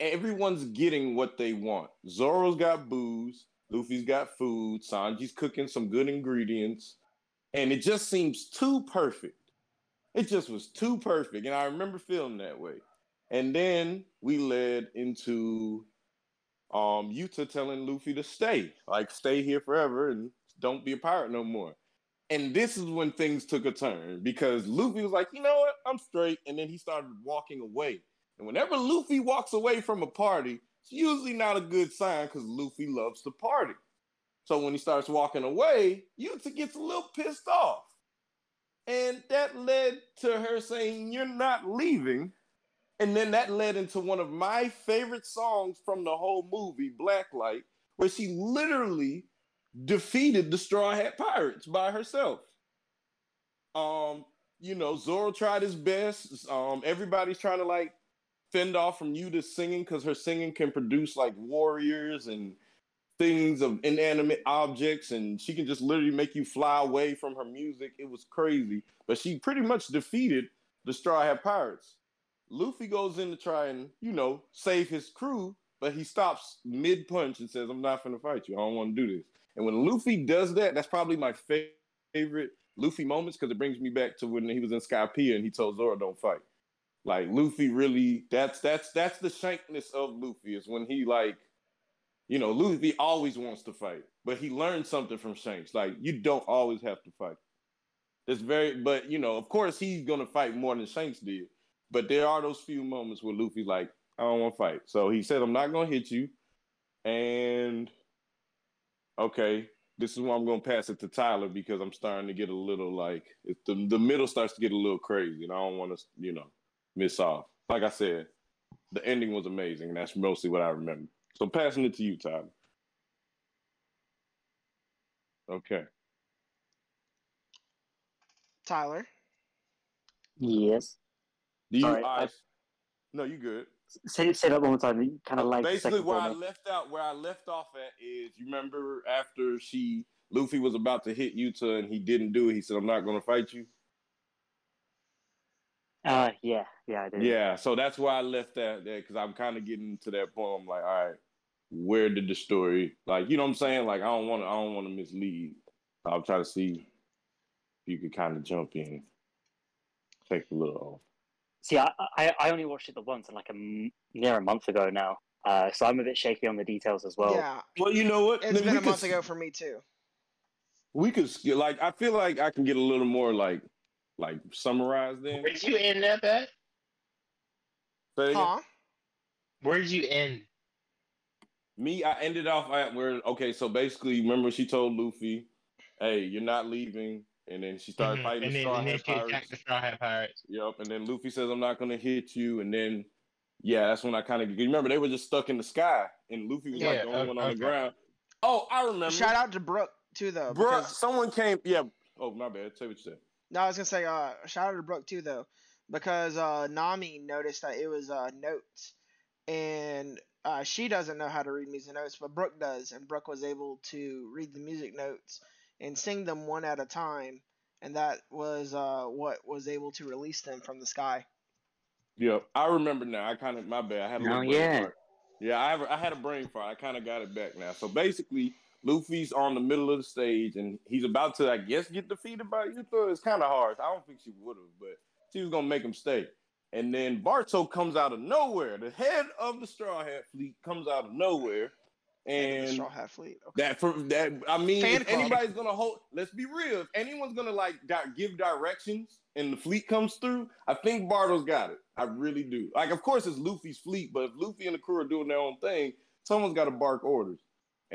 everyone's getting what they want. Zoro's got booze, Luffy's got food, Sanji's cooking some good ingredients, and it just seems too perfect. It just was too perfect, and I remember feeling that way. And then we led into um Yuta telling Luffy to stay, like stay here forever and don't be a pirate no more. And this is when things took a turn because Luffy was like, you know what, I'm straight, and then he started walking away. And whenever Luffy walks away from a party, it's usually not a good sign because Luffy loves to party. So when he starts walking away, Yuta gets a little pissed off. And that led to her saying, You're not leaving. And then that led into one of my favorite songs from the whole movie, Blacklight, where she literally defeated the Straw Hat Pirates by herself. Um, you know, Zoro tried his best. Um, everybody's trying to like fend off from you to singing because her singing can produce like warriors and things of inanimate objects, and she can just literally make you fly away from her music. It was crazy, but she pretty much defeated the Straw Hat Pirates. Luffy goes in to try and you know save his crew, but he stops mid punch and says, "I'm not gonna fight you. I don't want to do this." And when Luffy does that, that's probably my favorite Luffy moments because it brings me back to when he was in Skypiea and he told Zoro, "Don't fight." Like Luffy really, that's that's that's the shankness of Luffy is when he like, you know, Luffy always wants to fight, but he learned something from Shanks. Like you don't always have to fight. It's very, but you know, of course he's gonna fight more than Shanks did. But there are those few moments where Luffy's like, I don't want to fight. So he said, I'm not gonna hit you, and okay, this is why I'm gonna pass it to Tyler because I'm starting to get a little like the the middle starts to get a little crazy, and I don't want to, you know, miss off. Like I said, the ending was amazing, and that's mostly what I remember. So passing it to you, Tyler. Okay. Tyler. Yes. Do you? Sorry, I, I- no, you good. Say say that one more time. You kind of uh, like Basically, where I left out, where I left off at is, you remember after she Luffy was about to hit Yuta and he didn't do it. He said, "I'm not going to fight you." Uh, yeah, yeah, I do. Yeah, so that's why I left that there because I'm kind of getting to that point. I'm like, all right, where did the story like? You know what I'm saying? Like, I don't want to, I don't want to mislead. I'll try to see if you could kind of jump in, take a little off. See, I, I I only watched it the once, and like a m- near a month ago now. Uh, so I'm a bit shaky on the details as well. yeah, Well, you know what? it's Then been a month s- ago for me too. We could like, I feel like I can get a little more like, like summarize then. Where'd you end up at? Say again? Huh? Where'd you end? Me, I ended off at where okay, so basically, remember she told Luffy, "Hey, you're not leaving," and then she started Mhm. fighting and the then, Straw and then she the Straw Hat Pirates. Yep, and then Luffy says, "I'm not gonna hit you," and then yeah, that's when I kind of remember they were just stuck in the sky, and Luffy was like the only one on okay. the ground. Oh, I remember. Shout out to Brook too, though. Bruh, because- someone came. Yeah. Oh, my bad. Say what you said. No, I was gonna say, uh, shout out to Brook too, though, because uh, Nami noticed that it was uh, notes, and uh, she doesn't know how to read music notes, but Brook does, and Brook was able to read the music notes and sing them one at a time, and that was uh, what was able to release them from the sky. Yep, I remember now. I kind of my bad. I had a little Oh, yeah. fart. Yeah, I have, I had a brain fart. I kind of got it back now. So basically, Luffy's on the middle of the stage, and he's about to, I guess, get defeated by Yuta. It's kind of hard. I don't think she would have, but she was gonna make him stay. And then Barto comes out of nowhere. The head of the Straw Hat Fleet comes out of nowhere, And Straw Hat Fleet. Okay. that for that, I mean, Fan if club. anybody's gonna hold, let's be real. If anyone's gonna like di- give directions and the fleet comes through, I think Barto's got it. I really do. Like, of course, it's Luffy's fleet, but if Luffy and the crew are doing their own thing, someone's got to bark orders.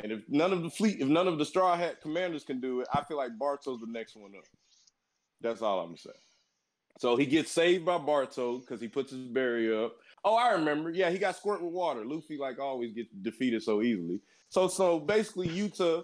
And if none of the fleet, if none of the Straw Hat commanders can do it, I feel like Barto's the next one up. That's all I'm gonna say. So he gets saved by Barto because he puts his barrier up. Oh, I remember. Yeah, he got squirt with water. Luffy, like always, gets defeated so easily. So, so basically, Yuta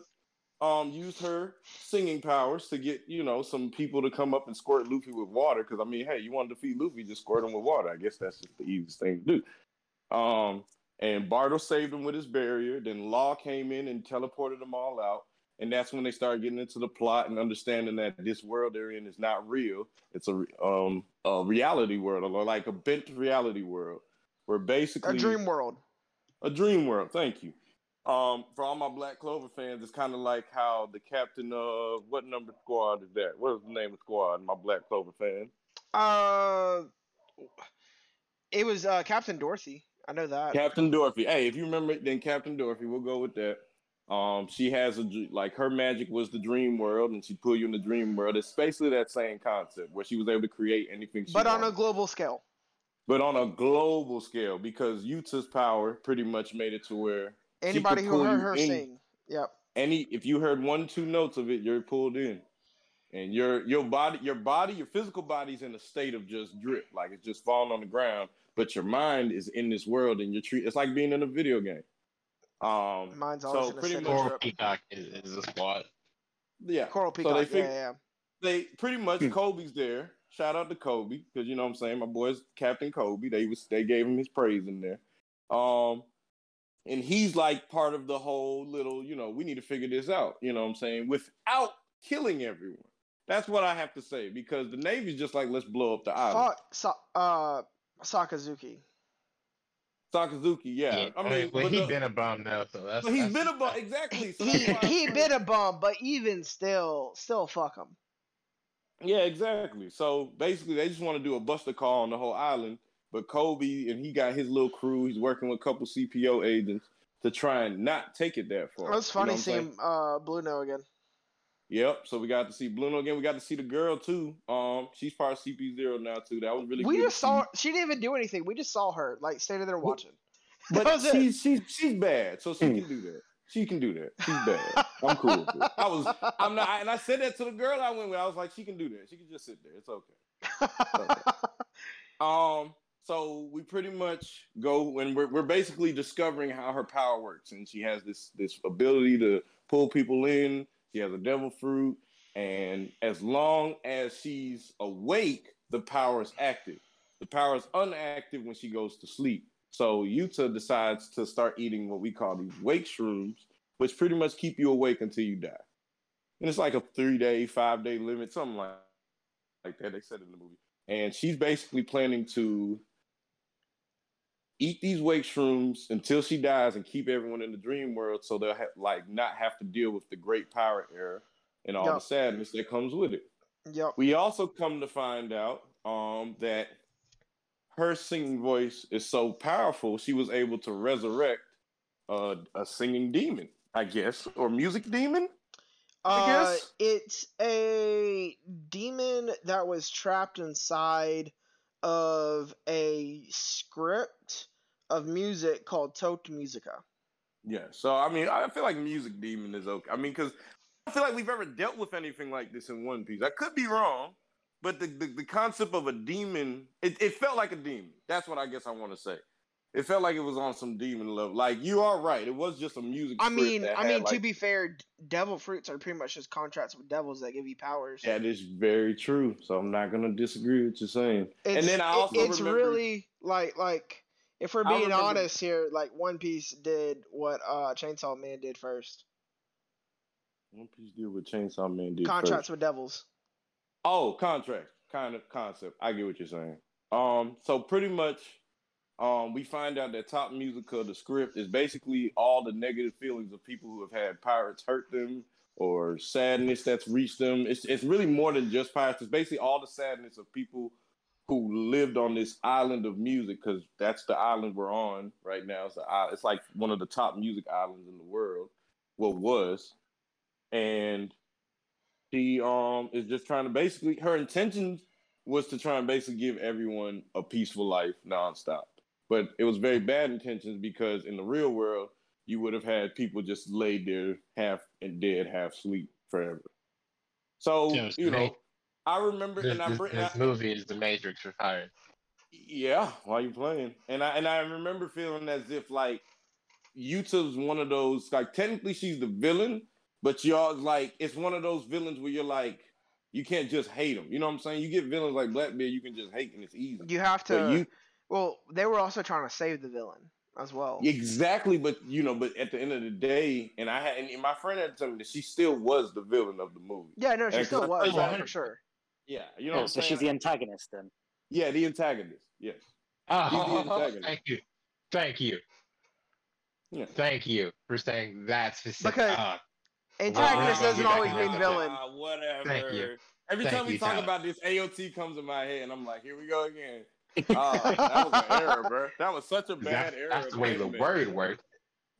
um used her singing powers to get you know some people to come up and squirt Luffy with water. Because I mean, hey, you want to defeat Luffy, just squirt him with water. I guess that's just the easiest thing to do. Um, and Barto saved him with his barrier. Then Law came in and teleported them all out. And that's when they started getting into the plot and understanding that this world they're in is not real. It's a um a reality world, or like a bent reality world, where basically A dream world. a dream world. Thank you. Um, for all my Black Clover fans, it's kind of like how the captain of what number squad is that? What is the name of the squad? My Black Clover fan. Uh, it was uh, Captain Dorothy. I know that. Captain Dorothy. Hey, if you remember then Captain Dorothy. We'll go with that. Um, she has a like her magic was the dream world, and she put you in the dream world. It's basically that same concept where she was able to create anything she but on a global scale. but on a global scale because Uta's power pretty much made it to where Anybody who heard her in. sing. Yep. any if you heard one two notes of it you're pulled in and your your body your body your physical body's in a state of just drip like it's just falling on the ground but your mind is in this world and you're treat it's like being in a video game um Mine's always so in pretty state much Coral. Peacock is, is a squad. yeah Coral so Peacock. they fig- yeah, yeah. they pretty much Hmm. Koby's there. Shout out to Koby because you know what I'm saying. My boys, Captain Koby. They was they gave him his praise in there. Um, and he's like part of the whole little. You know, we need to figure this out. You know what I'm saying without killing everyone. That's what I have to say because the Navy's just like let's blow up the island. Fuck. Sa- uh, Sakazuki. Sakazuki, yeah. Yeah, I mean, well, but he's been a bum now, so that's. but he's that's- been about exactly. So He that's he been a bum, but even still, still fuck him. Yeah, exactly. So basically, they just want to do a buster call on the whole island. But Koby and he got his little crew. He's working with a couple CPO agents to try and not take it that far. It was You know funny what I'm saying? seeing uh Blueno again. Yep. So we got to see Blueno again. We got to see the girl too. Um, she's part of CP Zero now too. That was really. we good just saw see. she didn't even do anything. We just saw her like standing there watching. but that was it. she's she's she's bad, so she Hmm. can do that. She can do that. She's bad. I'm cool with it. I was. I'm not. And I said that to the girl I went with. I was like, she can do that. She can just sit there. It's okay. Um, so we pretty much go and we're we're basically discovering how her power works, and she has this this ability to pull people in. She has a devil fruit, and as long as she's awake, the power is active. The power is unactive when she goes to sleep. So Yuta decides to start eating what we call these wake shrooms, which pretty much keep you awake until you die. And it's like a three day, five day limit, something like like that. They said in the movie and she's basically planning to eat these wake shrooms until she dies and keep everyone in the dream world so they'll have, like not have to deal with the great power era and all Yep. the sadness that comes with it yep. we also come to find out um, that her singing voice is so powerful she was able to resurrect uh, a singing demon i guess or music demon I Uh, guess? it's a demon that was trapped inside of a script of music called Tot Musica. Yeah. So I mean, I feel like Music Demon is okay. I mean, because I feel like we've ever dealt with anything like this in One Piece. I could be wrong, but the the, the concept of a demon, it, it felt like a demon. That's what I guess I want to say. It felt like it was on some demon level. Like you are right. It was just a music. I mean, I mean, to be fair, devil fruits are pretty much just contracts with devils that give you powers. That is very true. So I'm not gonna disagree with you saying. It's, and then I also it's remember, really like like if we're being remember- honest here, like One Piece did what uh Chainsaw Man did first. One Piece deal with Chainsaw Man did Contracts first. with devils. Oh, contract kind of concept. I get what you're saying. Um, so pretty much, um, we find out that Tot Musica, the script, is basically all the negative feelings of people who have had pirates hurt them or sadness that's reached them. It's it's really more than just pirates. It's basically all the sadness of people who lived on this island of music because that's the island we're on right now. It's, i- it's like one of the top music islands in the world. Well, was, and she um is just trying to basically her intentions was to try and basically give everyone a peaceful life nonstop. But it was very bad intentions because in the real world you would have had people just laid there half and dead, half sleep forever. So Just you know, make- I remember This, and I this, this I- movie is the Matrix for fire. yeah, while you playing, and I and I remember feeling as if like Yuta's one of those like technically she's the villain, but y'all like it's one of those villains where you're like you can't just hate them. You know what I'm saying? You get villains like Blackbeard, you can just hate and it's easy. You have to. But you well, they were also trying to save the villain as well. exactly, but you know, but at the end of the day, and I had and my friend had told me that she still was the villain of the movie. Yeah, no, she And still 'cause- was for sure. Yeah, you know. Yeah, what so I'm she's the antagonist then. yeah, the antagonist. Yes. Oh, the antagonist. thank you, thank you, Yeah. thank you for saying that specific. Because- ah, Antagonist Wow. doesn't always mean villain. Ah, whatever. Thank you. Every Thank time we you, talk Tyler. about this, AOT comes in my head, and I'm like, here we go again. Ah, that was an error, bro. That was such a bad that's, error. that's the way the word worked.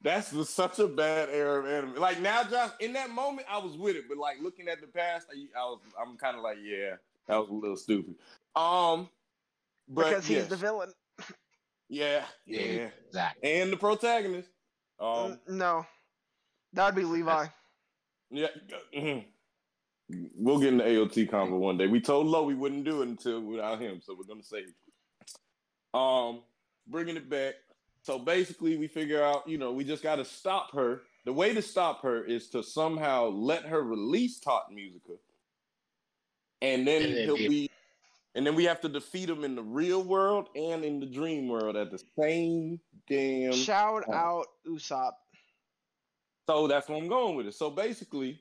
That's the, such a bad error of anime. Like now, Josh, in that moment, I was with it, but like looking at the past, I, I was, I'm kind of like, yeah, that was a little stupid. Um, but because he's yes. the villain. Yeah, yeah, Exactly. and the protagonist. Um, N- no, that would be Levi. Yeah. mhm. We'll get in the AOT convo one day. We told Lo we wouldn't do it until without him, so we're gonna save. It. Um, bringing it back. So basically, we figure out, you know, we just got to stop her. The way to stop her is to somehow let her release Tot Musica, and then And then he'll be- be, and then we have to defeat him in the real world and in the dream world at the same damn Shout Oh. out Usopp. So that's where I'm going with it. So basically,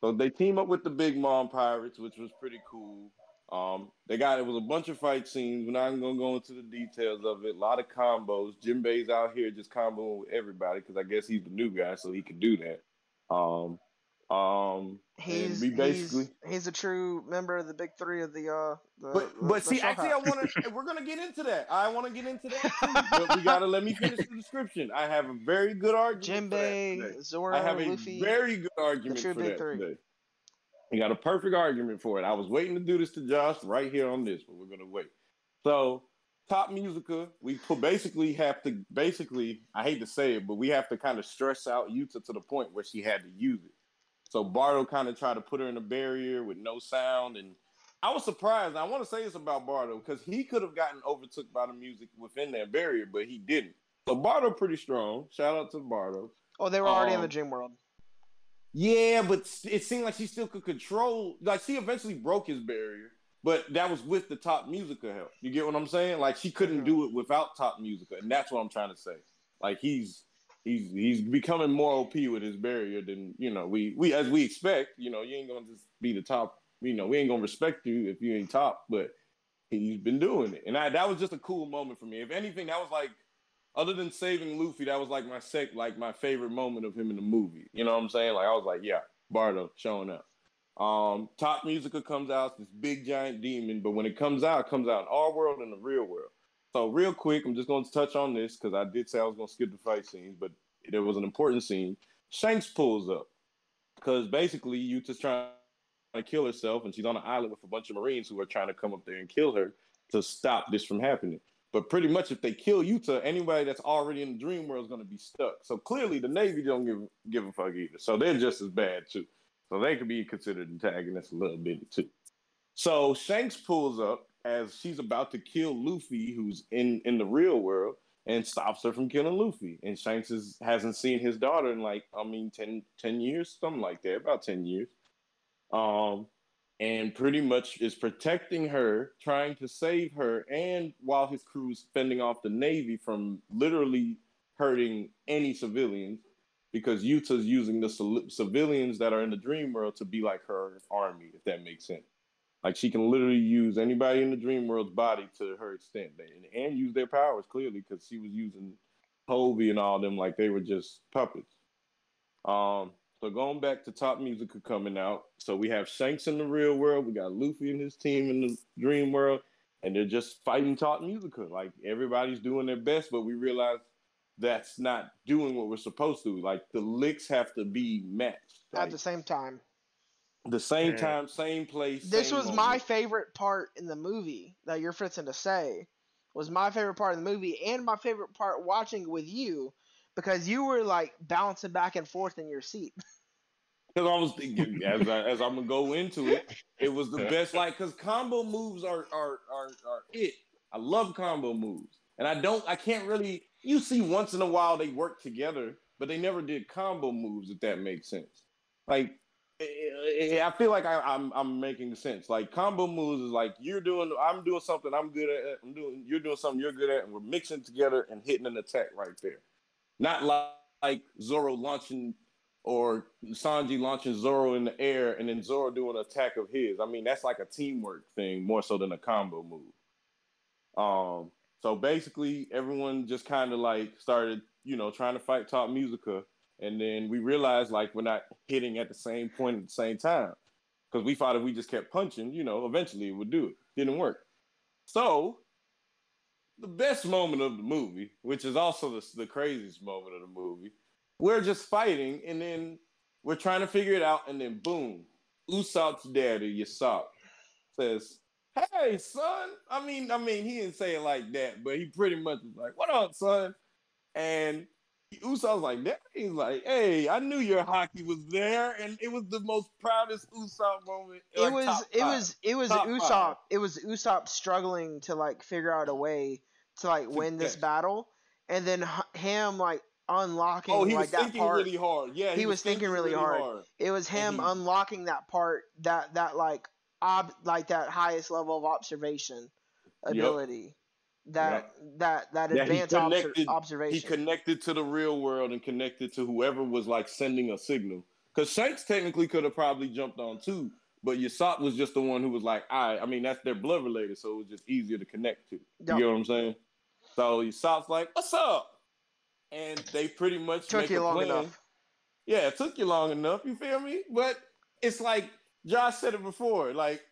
so they team up with the Big Mom Pirates, which was pretty cool. Um, they got it was a bunch of fight scenes. We're not gonna go into the details of it. A lot of combos. Jinbei's out here just comboing with everybody because I guess he's the new guy, so he can do that. Um, um, He's basically- he's, he's a true member of the big three of the uh. The, but the- but the see, actually, I want to. We're gonna get into that. I want to get into that too. but we gotta let me finish the description. I have a very good argument. for that today. Jinbei, Zoro, I have a Luffy. very good argument The true for big three. today. You got a perfect argument for it. I was waiting to do this to Josh right here on this, but we're gonna wait. So, Tot Musica, we basically have to basically. I hate to say it, but we have to kind of stress out Yuta to the point where she had to use it. So Barto kind of tried to put her in a barrier with no sound, and I was surprised. I want to say this about Barto because he could have gotten overtook by the music within that barrier, but he didn't. So Barto pretty strong. Shout out to Barto. Oh, they were already in the Um, gym world. Yeah, but it seemed like she still could control. Like she eventually broke his barrier, but that was with the Tot Musica help. You get what I'm saying? Like she couldn't do it without Tot Musica, and that's what I'm trying to say. Like he's he's he's becoming more OP with his barrier than you know we we as we expect. You know, you ain't gonna just be the top. You know, we ain't gonna respect you if you ain't top, but he's been doing it, and I, that was just a cool moment for me. If anything, that was like other than saving Luffy, that was like my sec, like my favorite moment of him in the movie. You know what I'm saying? Like I was like, yeah, Barto showing up. Um, Tot Musica comes out, this big giant demon, but when it comes out, it comes out in our world and the real world. So real quick, I'm just going to touch on this because I did say I was going to skip the fight scenes, but there was an important scene. Shanks pulls up because basically Yuta's trying to kill herself, and she's on an island with a bunch of Marines who are trying to come up there and kill her to stop this from happening. But pretty much, if they kill Yuta, anybody that's already in the dream world is going to be stuck. So clearly, the Navy don't give give a fuck either. So they're just as bad too. So they could be considered antagonists a little bit too. So Shanks pulls up as she's about to kill Luffy, who's in in the real world, and stops her from killing Luffy. And Shanks is, hasn't seen his daughter in like I mean 10, 10 years, something like that, about ten years. Um, and pretty much is protecting her, trying to save her, and while his crew is fending off the Navy from literally hurting any civilians, because Yuta's using the civilians that are in the dream world to be like her army, if that makes sense. Like she can literally use anybody in the dream world's body to her extent, and, and use their powers clearly because she was using Hobie and all them like they were just puppets. Um, so going back to Tot Musica coming out, so we have Shanks in the real world, we got Luffy and his team in the dream world, and they're just fighting Tot Musica. Like everybody's doing their best, but we realize that's not doing what we're supposed to. Like the licks have to be matched like, at the same time. The same yeah. time, same place. This same was moment. my favorite part in the movie that you're fixing to say was my favorite part of the movie and my favorite part watching with you because you were like bouncing back and forth in your seat. Because I was thinking, as I, as I'm gonna go into it, it was the best. Like, because combo moves are are are are it. I love combo moves, and I don't. I can't really. You see, once in a while they work together, but they never did combo moves. If that makes sense, like eh, eh, eh, I feel like I, I'm, I'm making sense. Like combo moves is like you're doing, I'm doing something I'm good at. I'm doing, you're doing something you're good at, and we're mixing together and hitting an attack right there. Not like, like Zoro launching or Sanji launching Zoro in the air and then Zoro doing an attack of his. I mean, that's like a teamwork thing more so than a combo move. Um, so basically, everyone just kind of like started, you know, trying to fight Tot Musica, and then we realized like we're not hitting at the same point at the same time because we thought if we just kept punching, you know, eventually it would do it. Didn't work. So the best moment of the movie, which is also the, the craziest moment of the movie, we're just fighting, and then we're trying to figure it out, and then boom, Usopp's daddy, Usopp, says, "Hey, son." I mean, I mean, he didn't say it like that, but he pretty much was like, "What up, son?" And Usopp's like that. He's like, "Hey, I knew your haki was there, and it was the most proudest Usopp moment." It like, was, it was, it was, it was Usopp. It was Usopp struggling to like figure out a way to like win this battle, and then him like unlocking oh, he like was thinking part. really hard. Yeah, he, he was, was, thinking, thinking really, really hard. hard. It was him he, unlocking that part that that like ob like that highest level of observation ability. Yep. That, yep. that that that advanced connected, observation. He connected to the real world and connected to whoever was like sending a signal. Because Shanks technically could have probably jumped on too, but Usopp was just the one who was like, I I mean that's their blood related, so it was just easier to connect to. You yep. know what I'm saying? So Usopp's like, What's up? And they pretty much took you long plan. enough. Yeah, it took you long enough. You feel me? But it's like Josh said it before. Like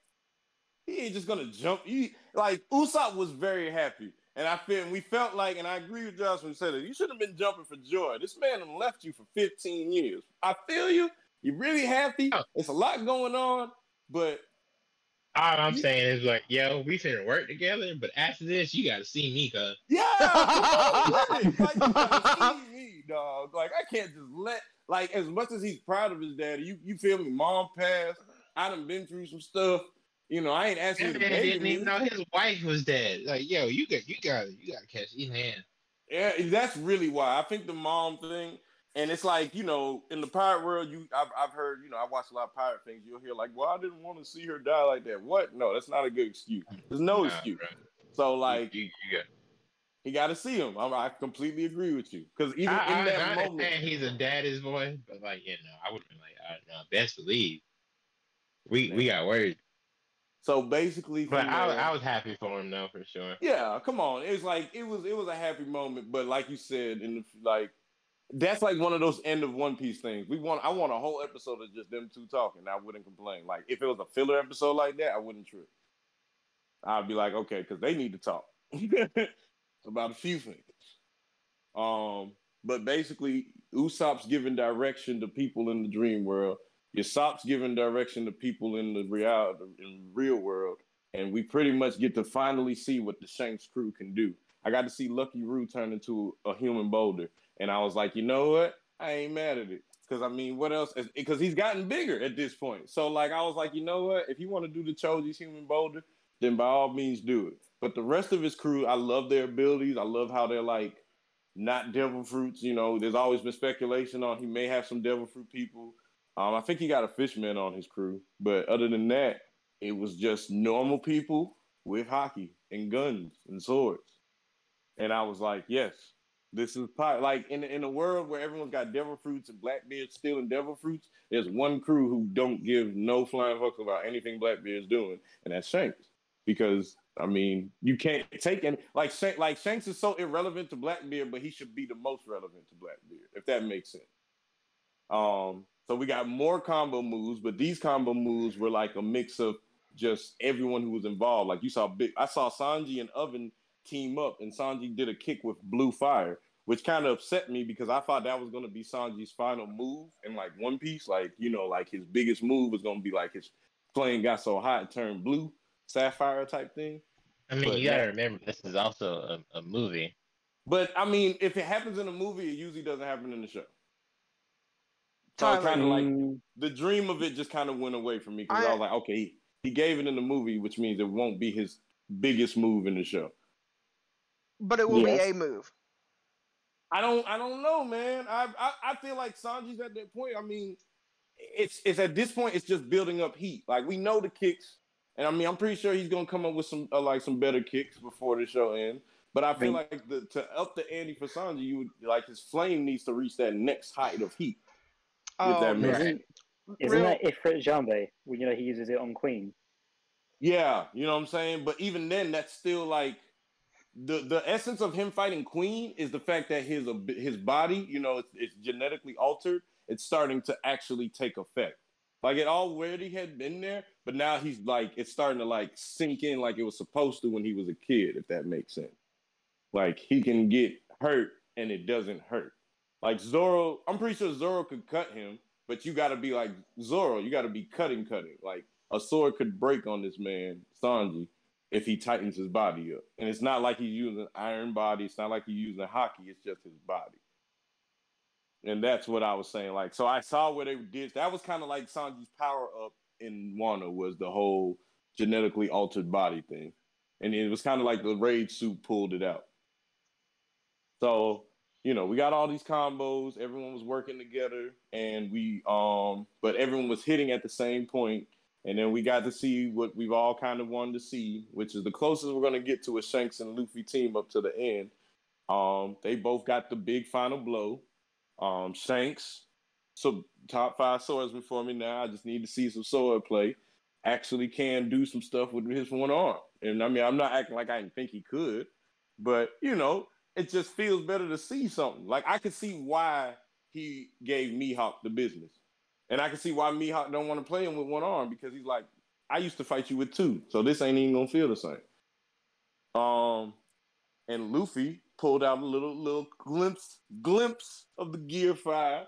he ain't just gonna jump. He like Usopp was very happy, and I feel we felt like, and I agree with Josh when he said it. You should have been jumping for joy. This man left you for 15 years. I feel you. You're really happy. Oh. It's a lot going on, but all I'm saying is like, yo, we finna work together, but after this, you gotta see me, cuz. Yeah, like, you gotta see me, dog. Like I can't just let like as much as he's proud of his daddy, you you feel me? Mom passed. I done been through some stuff. You know, I ain't asking. That man didn't even know his wife was dead. Like, yo, you got you got you got to catch his hand. Yeah, that's really why I think the mom thing and it's like you know in the pirate world you I've, I've heard you know i watch a lot of pirate things you'll hear like well i didn't want to see her die like that what no that's not a good excuse there's no nah, excuse right. so like you, you, got he got to see him. I'm, i completely agree with you because even I, in that I, I moment, he's a daddy's boy, but like you know, I would have been like, I know, best believe we Man. we got worried. So basically, but I, there, I was happy for him though, for sure. Yeah, come on, it was like it was it was a happy moment, but like you said, in the like that's like one of those end of One Piece things. We want I want a whole episode of just them two talking. I wouldn't complain. Like if it was a filler episode like that, I wouldn't trip. I'd be like, okay, because they need to talk about a few things. Um, but basically, Usopp's giving direction to people in the dream world. Usopp's giving direction to people in the real in real world, and we pretty much get to finally see what the Shanks crew can do. I got to see Lucky Roux turn into a human boulder, and I was like, you know what? I ain't mad at it because I mean, what else? Because he's gotten bigger at this point. So like, I was like, you know what? If you want to do the Choji's human boulder, then by all means do it. But the rest of his crew, I love their abilities. I love how they're like not devil fruits. You know, there's always been speculation on he may have some devil fruit people. Um, I think he got a fishman on his crew, but other than that, it was just normal people with haki and guns and swords. And I was like, yes, this is part like in in a world where everyone's got devil fruits and Blackbeard's stealing devil fruits. There's one crew who don't give no flying fucks about anything Blackbeard's doing, and that's Shanks. Because I mean, you can't take any like Shanks, like Shanks is so irrelevant to Blackbeard, but he should be the most relevant to Blackbeard, if that makes sense. Um, so we got more combo moves, but these combo moves were like a mix of just everyone who was involved. Like you saw big I saw Sanji and Oven team up and Sanji did a kick with blue fire, which kind of upset me because I thought that was gonna be Sanji's final move in like One Piece. Like, you know, like his biggest move was gonna be like his flame got so hot it turned blue, sapphire type thing. I mean, But you gotta that- remember this is also a, a movie. But I mean, if it happens in a movie, it usually doesn't happen in the show. So kind of like the dream of it just kind of went away from me because I, I- was like, okay, he, he gave it in the movie, which means it won't be his biggest move in the show. But it will Yes. be a move. I don't, I don't know, man. I, I, I feel like Sanji's at that point. I mean, it's, it's at this point, it's just building up heat. Like we know the kicks, and I mean, I'm pretty sure he's gonna come up with some, uh, like some better kicks before the show ends. But I feel Right. like the, to up the ante for Sanji, you would like his flame needs to reach that next height of heat. If that Um, makes Right. Isn't, isn't real- that Ifrit Jambe? Well, you know, he uses it on Queen. Yeah, you know what I'm saying? But even then, that's still like the the essence of him fighting Queen is the fact that his his body, you know, it's, it's genetically altered. It's starting to actually take effect. Like it already had been there, but now he's like it's starting to like sink in like it was supposed to when he was a kid, if that makes sense. Like he can get hurt and it doesn't hurt. Like Zoro, I'm pretty sure Zoro could cut him, but you got to be like Zoro. You got to be cutting, cutting. Like a sword could break on this man Sanji if he tightens his body up. And it's not like he's using iron body. It's not like he's using haki. It's just his body. And that's what I was saying. Like, so I saw where they did. That was kind of like Sanji's power up in Wano was the whole genetically altered body thing, and it was kind of like the rage suit pulled it out. So you know, we got all these combos. Everyone was working together, and we um, but everyone was hitting at the same point. And then we got to see what we've all kind of wanted to see, which is the closest we're going to get to a Shanks and Luffy team up to the end. Um, they both got the big final blow. Um, Shanks, so top five swordsman for me now. I just need to see some sword play. Actually, can do some stuff with his one arm, and I mean, I'm not acting like I didn't think he could, but you know, it just feels better to see something. Like I could see why he gave Mihawk the business, and I can see why Mihawk don't want to play him with one arm because he's like, I used to fight you with two, so this ain't even gonna feel the same. Um, and Luffy pulled out a little little glimpse glimpse of the Gear Five,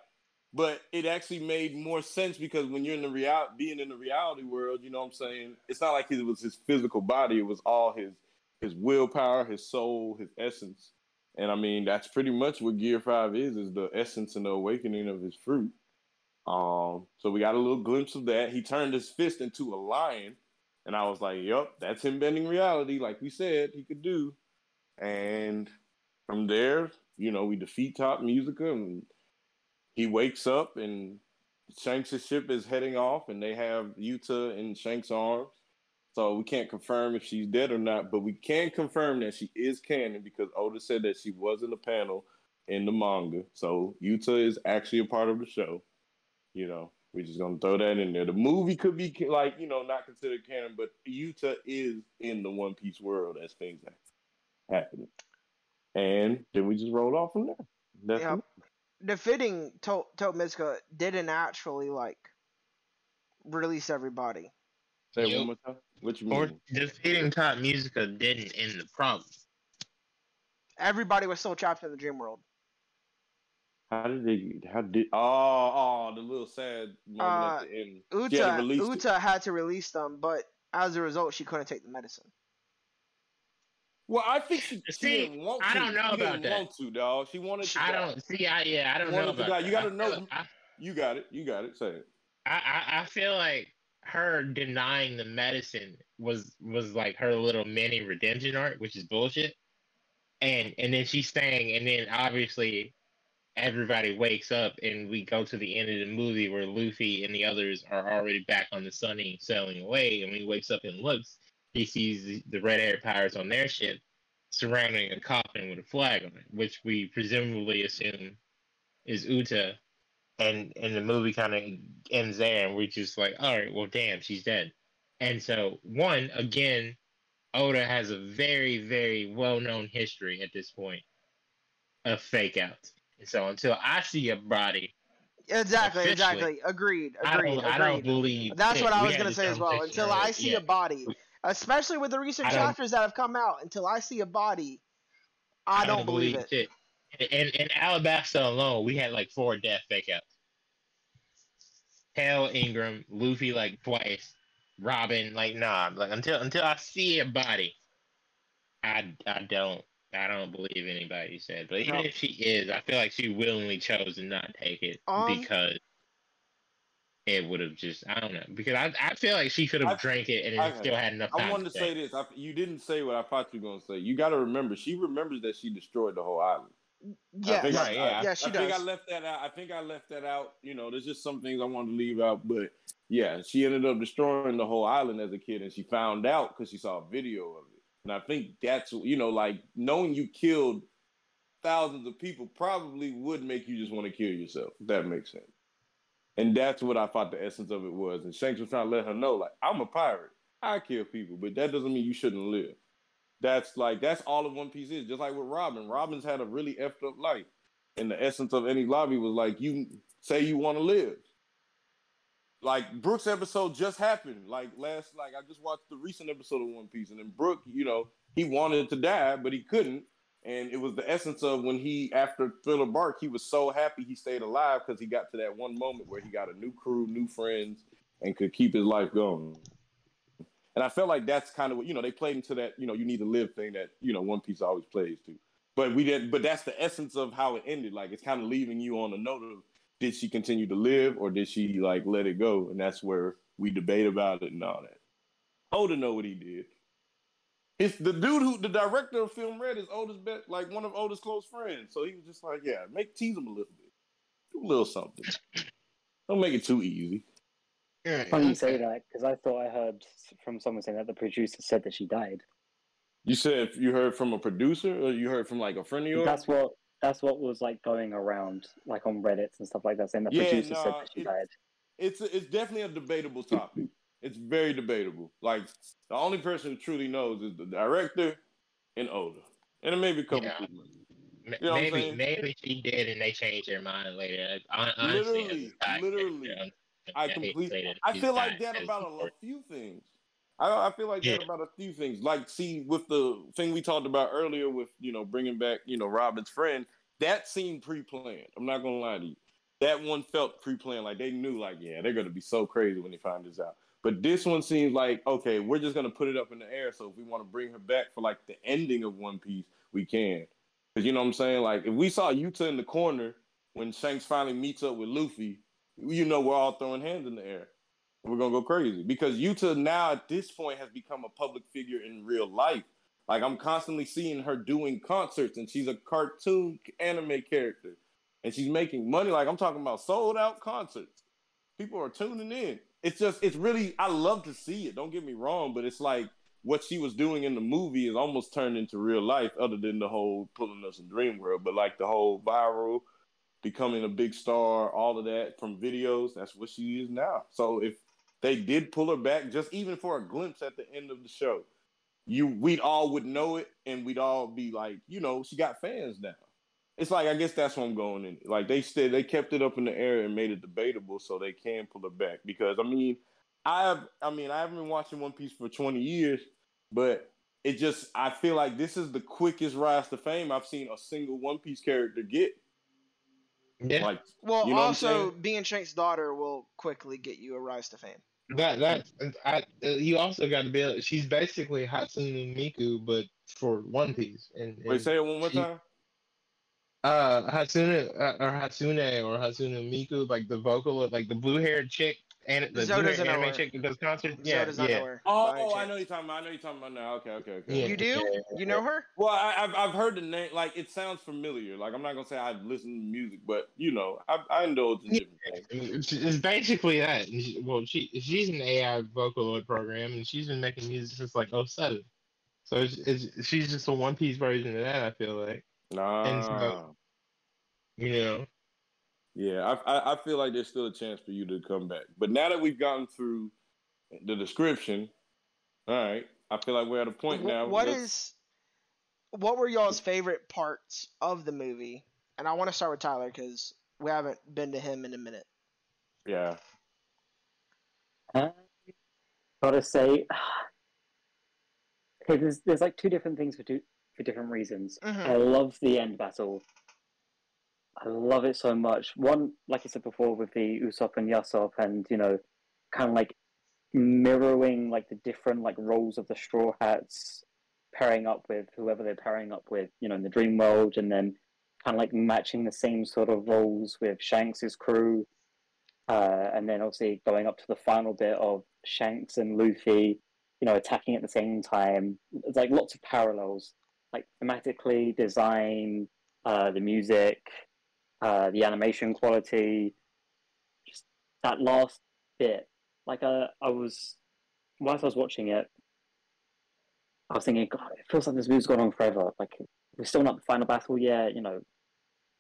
but it actually made more sense because when you're in the real being in the reality world, you know what I'm saying. It's not like it was his physical body; it was all his his willpower, his soul, his essence. And I mean, that's pretty much what Gear Five is: is the essence and the awakening of his fruit. Um, so we got a little glimpse of that. He turned his fist into a lion, and I was like, "Yep, that's him bending reality, like we said he could do." And from there, you know, we defeat Tot Musica, and he wakes up, and Shanks' ship is heading off, and they have Yuta in Shanks' arms. So we can't confirm if she's dead or not, but we can confirm that she is canon because Oda said that she was in the panel in the manga. So Yuta is actually a part of the show. You know, we're just gonna throw that in there. The movie could be like, you know, not considered canon, but Uta is in the One Piece world as things are happening. And then we just rolled off from there. That's Yeah. it. defeating to- Tot Musica didn't actually like release everybody. Say it Yep. one more time. What you Or defeating Tot Musica didn't end the problem. Everybody was still trapped in the dream world. How did they? How did? Oh, oh, the little sad moment Uh, at the end. Uta had released it. Uta had to release them, but as a result, she couldn't take the medicine. Well, I think she, she See, didn't want to. I don't know she about didn't that. want to, dog. She wanted to. I die. don't see. I yeah. I don't Wanted know to about that. You gotta I know- feel- I, You got it. You got it. Say it. I, I I feel like her denying the medicine was was like her little mini redemption arc, which is bullshit. And and then she's staying, and then obviously everybody wakes up, and we go to the end of the movie where Luffy and the others are already back on the Sunny sailing away. And when he wakes up and looks, he sees the, red hair pirates on their ship surrounding a coffin with a flag on it, which we presumably assume is Uta and and the movie kind of ends there, and we're just like, all right, well, damn, she's dead. And so, one again, Oda has a very, very well-known history at this point of fake outs. And so, until I see a body, Exactly, exactly. Agreed, I agreed, don't, I don't believe. That's what I was gonna say as well. Until I see Yeah. a body, especially with the recent chapters that have come out, until I see a body, I, don't, believe it. shit. In in Alabasta alone, we had like four death fake outs. Pell, Igaram, Luffy like twice, Robin like nah. Like until until I see a body, I I don't I don't believe anybody said. But even No. if she is, I feel like she willingly chose to not take it Um, because it would have just I don't know because I I feel like she could have drank it and it I- still had enough time. I wanted to say this. I, you didn't say what I thought you were gonna say. You got to remember, she remembers that she destroyed the whole island. I Yes, think I, yeah. I, yeah, she I think does. I left that out. I think I left that out. You know, there's just some things I wanted to leave out, but yeah, she ended up destroying the whole island as a kid, and she found out because she saw a video of it. And I think that's you know, like knowing you killed thousands of people probably would make you just want to kill yourself. That makes sense. And that's what I thought the essence of it was. And Shanks was trying to let her know, like, I'm a pirate. I kill people, but that doesn't mean you shouldn't live. That's like that's all of One Piece is. Just like with Robin. Robin's had a really effed up life. And the essence of Enies Lobby was like you say you want to live. Like Brook's episode just happened. Like last like I just watched the recent episode of One Piece and then Brook, you know, he wanted to die, but he couldn't. And it was the essence of when he, after Thriller Bark, he was so happy he stayed alive because he got to that one moment where he got a new crew, new friends, and could keep his life going. And I felt like that's kind of what, you know, they played into that, you know, you need to live thing that, you know, One Piece always plays to. But we did, but that's the essence of how it ended. Like it's kind of leaving you on a note of did she continue to live or did she like let it go? And that's where we debate about it and all that. Oda know what he did. It's the dude who the director of Film Red is Oda's bet like one of Oda's close friends. So he was just like, yeah, make tease him a little bit. Do a little something. Don't make it too easy. Yeah, Funny you say that because I thought I heard from someone saying that the producer said that she died. You said you heard from a producer or you heard from like a friend of yours? That's what that's what was like going around like on Reddit and stuff like that, saying the Yeah, producer said that she it- died. it's it's definitely a debatable topic. It's very debatable. Like the only person who truly knows is the director and Oda, and then maybe a couple Yeah. people. You know what I'm maybe saying? maybe she did and they changed their mind later. Honestly, Literally, literally. character, I completely. I feel like that about a, a few things. I, I feel like that about a few things. Like, see, with the thing we talked about earlier, with you know bringing back you know Robin's friend, that seemed pre-planned. I'm not gonna lie to you. That one felt pre-planned. Like they knew, like, yeah, they're gonna be so crazy when they find this out. But this one seems like okay, we're just gonna put it up in the air. So if we want to bring her back for like the ending of One Piece, we can. Cause you know what I'm saying? Like if we saw Uta in the corner when Shanks finally meets up with Luffy, you know we're all throwing hands in the air. We're gonna go crazy because Uta now at this point has become a public figure in real life. Like I'm constantly seeing her doing concerts, and she's a cartoon anime character, and she's making money. Like I'm talking about sold out concerts. People are tuning in. It's just, it's really, I love to see it. Don't get me wrong, but it's like what she was doing in the movie is almost turned into real life, other than the whole pulling us in Dream World. But like the whole viral, becoming a big star, all of that from videos. That's what she is now. So if they did pull her back, just even for a glimpse at the end of the show, you we'd all would know it, and we'd all be like, you know, she got fans now. It's like I guess that's what I'm going in. Like they said, they kept it up in the air and made it debatable, so they can pull her back. Because I mean, I've I mean I haven't been watching One Piece for 20 years, but it just I feel like this is the quickest rise to fame I've seen a single One Piece character get. Yeah. Like Well, You know also being Shanks' daughter will quickly get you a rise to fame. That that I you also got to be. able- She's basically Hatsune Miku, but for One Piece. And, Wait, say it one more she- time. uh Hatsune uh, or Hatsune or Hatsune Miku, like the vocal, like the blue haired chick and the Zoe blue doesn't anime her. chick that does concerts. So Yeah, does not yeah. know her. Oh, oh, I know you're talking about. I know you're talking about now. Okay, okay, okay. Yeah. You do? Yeah. You know her? Well, I, I've I've heard the name. Like it sounds familiar. Like I'm not gonna say I've listened to music, but you know, I I indulge in Yeah. different things. It's it's basically that. Well, she she's an AI Vocaloid program, and she's been making music since like 07. So it's, it's she's just a One Piece version of that. I feel like And so- you know. Yeah, I, I I feel like there's still a chance for you to come back. But now that we've gotten through the description, all right, I feel like we're at a point now. What let's- is? What were y'all's favorite parts of the movie? And I want to start with Tyler because we haven't been to him in a minute. Yeah. Uh, gotta say, okay, there's there's like two different things for two for different reasons. Mhm. I love the end battle. I love it so much. One, like I said before, with the Usopp and Yasopp, and you know, kind of like mirroring like the different like roles of the Straw Hats, pairing up with whoever they're pairing up with, you know, in the Dream World, and then kind of like matching the same sort of roles with Shanks's crew, uh, and then obviously going up to the final bit of Shanks and Luffy, you know, attacking at the same time. It's like lots of parallels, like thematically, design, uh, the music, uh, the animation quality, just that last bit. Like uh, I was, whilst I was watching it, I was thinking, God, it feels like this movie's gone on forever. Like we're still not the final battle yet. You know,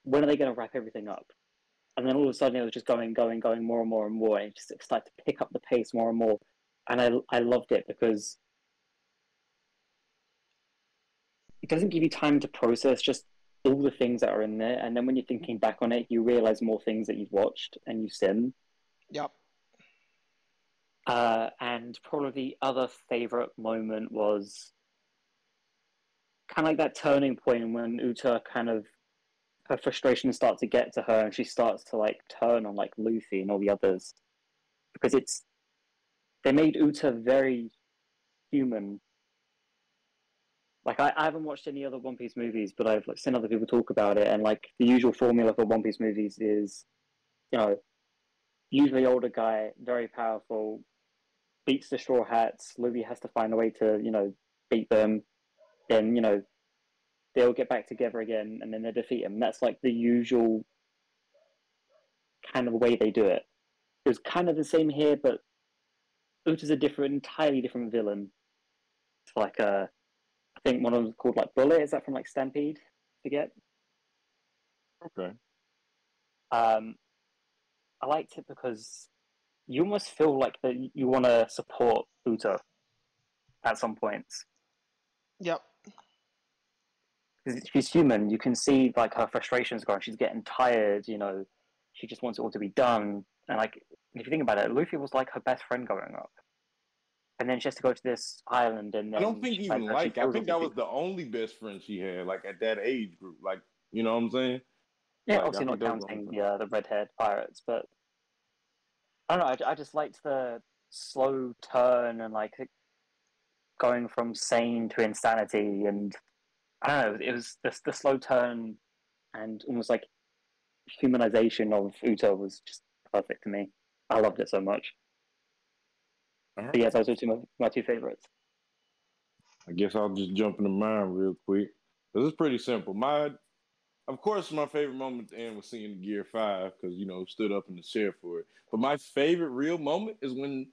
when are they going to wrap everything up? And then all of a sudden, it was just going, going, going more and more and more, and it just started to pick up the pace more and more. And I, I loved it because it doesn't give you time to process just all the things that are in there. And then when you're thinking back on it, you realize more things that you've watched and you've seen. Yep. Uh, and probably the other favorite moment was kind of like that turning point when Uta kind of her frustration starts to get to her and she starts to like turn on like Luffy and all the others because it's they made Uta very human. Like I, I haven't watched any other One Piece movies, but I've like seen other people talk about it, and like the usual formula for One Piece movies is, you know, usually older guy, very powerful, beats the Straw Hats. Luffy has to find a way to, you know, beat them. Then you know, they'll get back together again, and then they defeat him. That's like the usual kind of way they do it. It was kind of the same here, but Uta's a different, entirely different villain. It's like I think one of them's called like Bullet. Is that from like Stampede? Forget. Okay. Um, I liked it because you almost feel like that you want to support Uta at some points. Yep. because she's human. You can see like her frustrations growing. She's getting tired. You know, she just wants it all to be done. And like, if you think about it, Luffy was like her best friend growing up. And then she has to go to this island, and then I don't think even finds out she like. I think that was the only best friend she had, like at that age group. Like, you know what I'm saying? Yeah, Like, obviously not think that was the counting the uh, the red haired pirates, but I don't know. I, I just liked the slow turn and like going from sane to insanity, and I don't know. It was the the slow turn and almost like humanization of Uta was just perfect to me. I loved it so much. Alright. But yes, those are two my, my two favorites. I guess I'll just jump into mine real quick. This is pretty simple. My, of course, my favorite moment at the end was seeing Gear Five because you know stood up in the chair for it. But my favorite real moment is when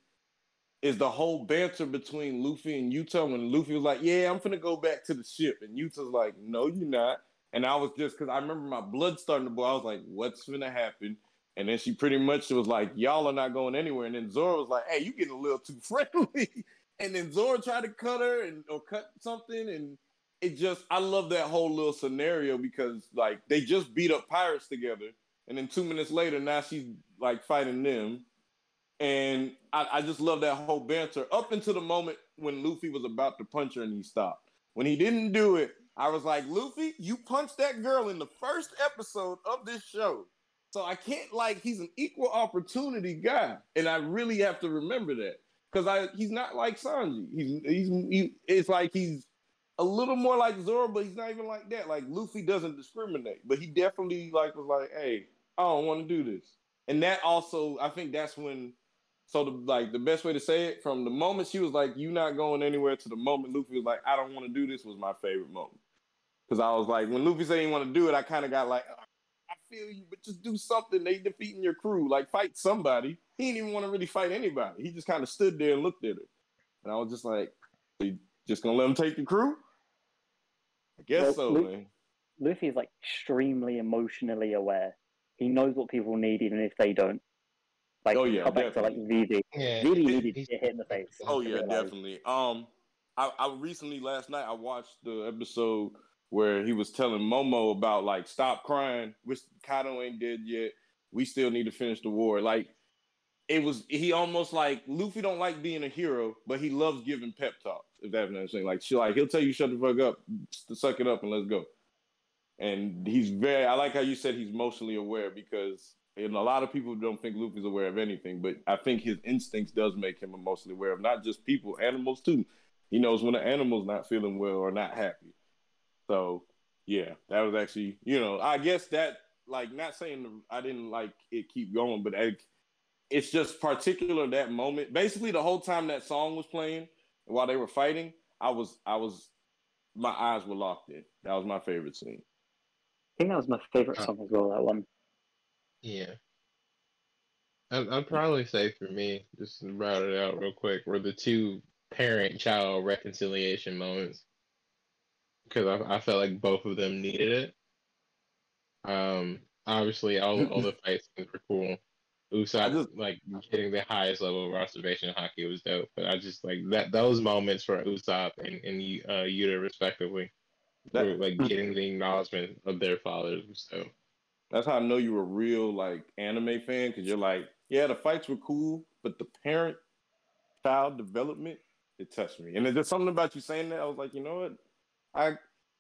is the whole banter between Luffy and Uta when Luffy was like, "Yeah, I'm gonna go back to the ship," and Uta's like, "No, you're not." And I was just because I remember my blood starting to boil. I was like, "What's gonna happen?" And then she pretty much was like, "Y'all are not going anywhere." And then Zoro was like, "Hey, you getting a little too friendly." and then Zoro tried to cut her and or cut something, and it just I love that whole little scenario because like they just beat up pirates together, and then two minutes later now she's like fighting them, and I, I just love that whole banter up until the moment when Luffy was about to punch her and he stopped. When he didn't do it, I was like, Luffy, you punched that girl in the first episode of this show. So I can't like he's an equal opportunity guy, and I really have to remember that because I he's not like Sanji. He's he's he, it's like he's a little more like Zoro, but he's not even like that. Like Luffy doesn't discriminate, but he definitely like was like, hey, I don't want to do this, and that also I think that's when. So the like the best way to say it from the moment she was like, "You not going anywhere," to the moment Luffy was like, "I don't want to do this," was my favorite moment. Because I was like, when Luffy said he want to do it, I kind of got like, feel you, but just do something. They defeating your crew. Like fight somebody. He didn't even want to really fight anybody. He just kind of stood there and looked at her. And I was just like, you just gonna let him take the crew? I guess well, so, Lu- man. Luffy is like extremely emotionally aware. He knows what people need, even if they don't. Like, oh yeah, back to like Vivi. Yeah. Vivi needed to get hit in the face. Oh yeah, definitely. Um, I, I recently last night I watched the episode where he was telling Momo about like stop crying, which Kaido ain't dead yet. We still need to finish the war. Like it was he almost like Luffy don't like being a hero, but he loves giving pep talks, if that's what I'm saying. Like she like he'll tell you shut the fuck up, suck it up and let's go. And he's very I like how you said he's emotionally aware because and a lot of people don't think Luffy's aware of anything, but I think his instincts does make him emotionally aware of not just people, animals too. He knows when an animal's not feeling well or not happy. So yeah, that was actually you know I guess that like not saying I didn't like it keep going, but I, it's just particular that moment. Basically, the whole time that song was playing while they were fighting, I was I was my eyes were locked in. That was my favorite scene. I think that was my favorite song as well. That one. Yeah. I'd, probably say for me, just to route it out real quick, were the two parent-child reconciliation moments because I, I felt like both of them needed it. Um, obviously, all all the fights were cool. Usopp just, like hitting the highest level of observation haki was dope, but I just like that those moments for Usopp and and uh, Uta respectively, that, were, like getting the acknowledgement of their fathers. So that's how I know you were a real like anime fan because you're like, yeah, the fights were cool, but the parent child development it touched me. And there's something about you saying that I was like, you know what, I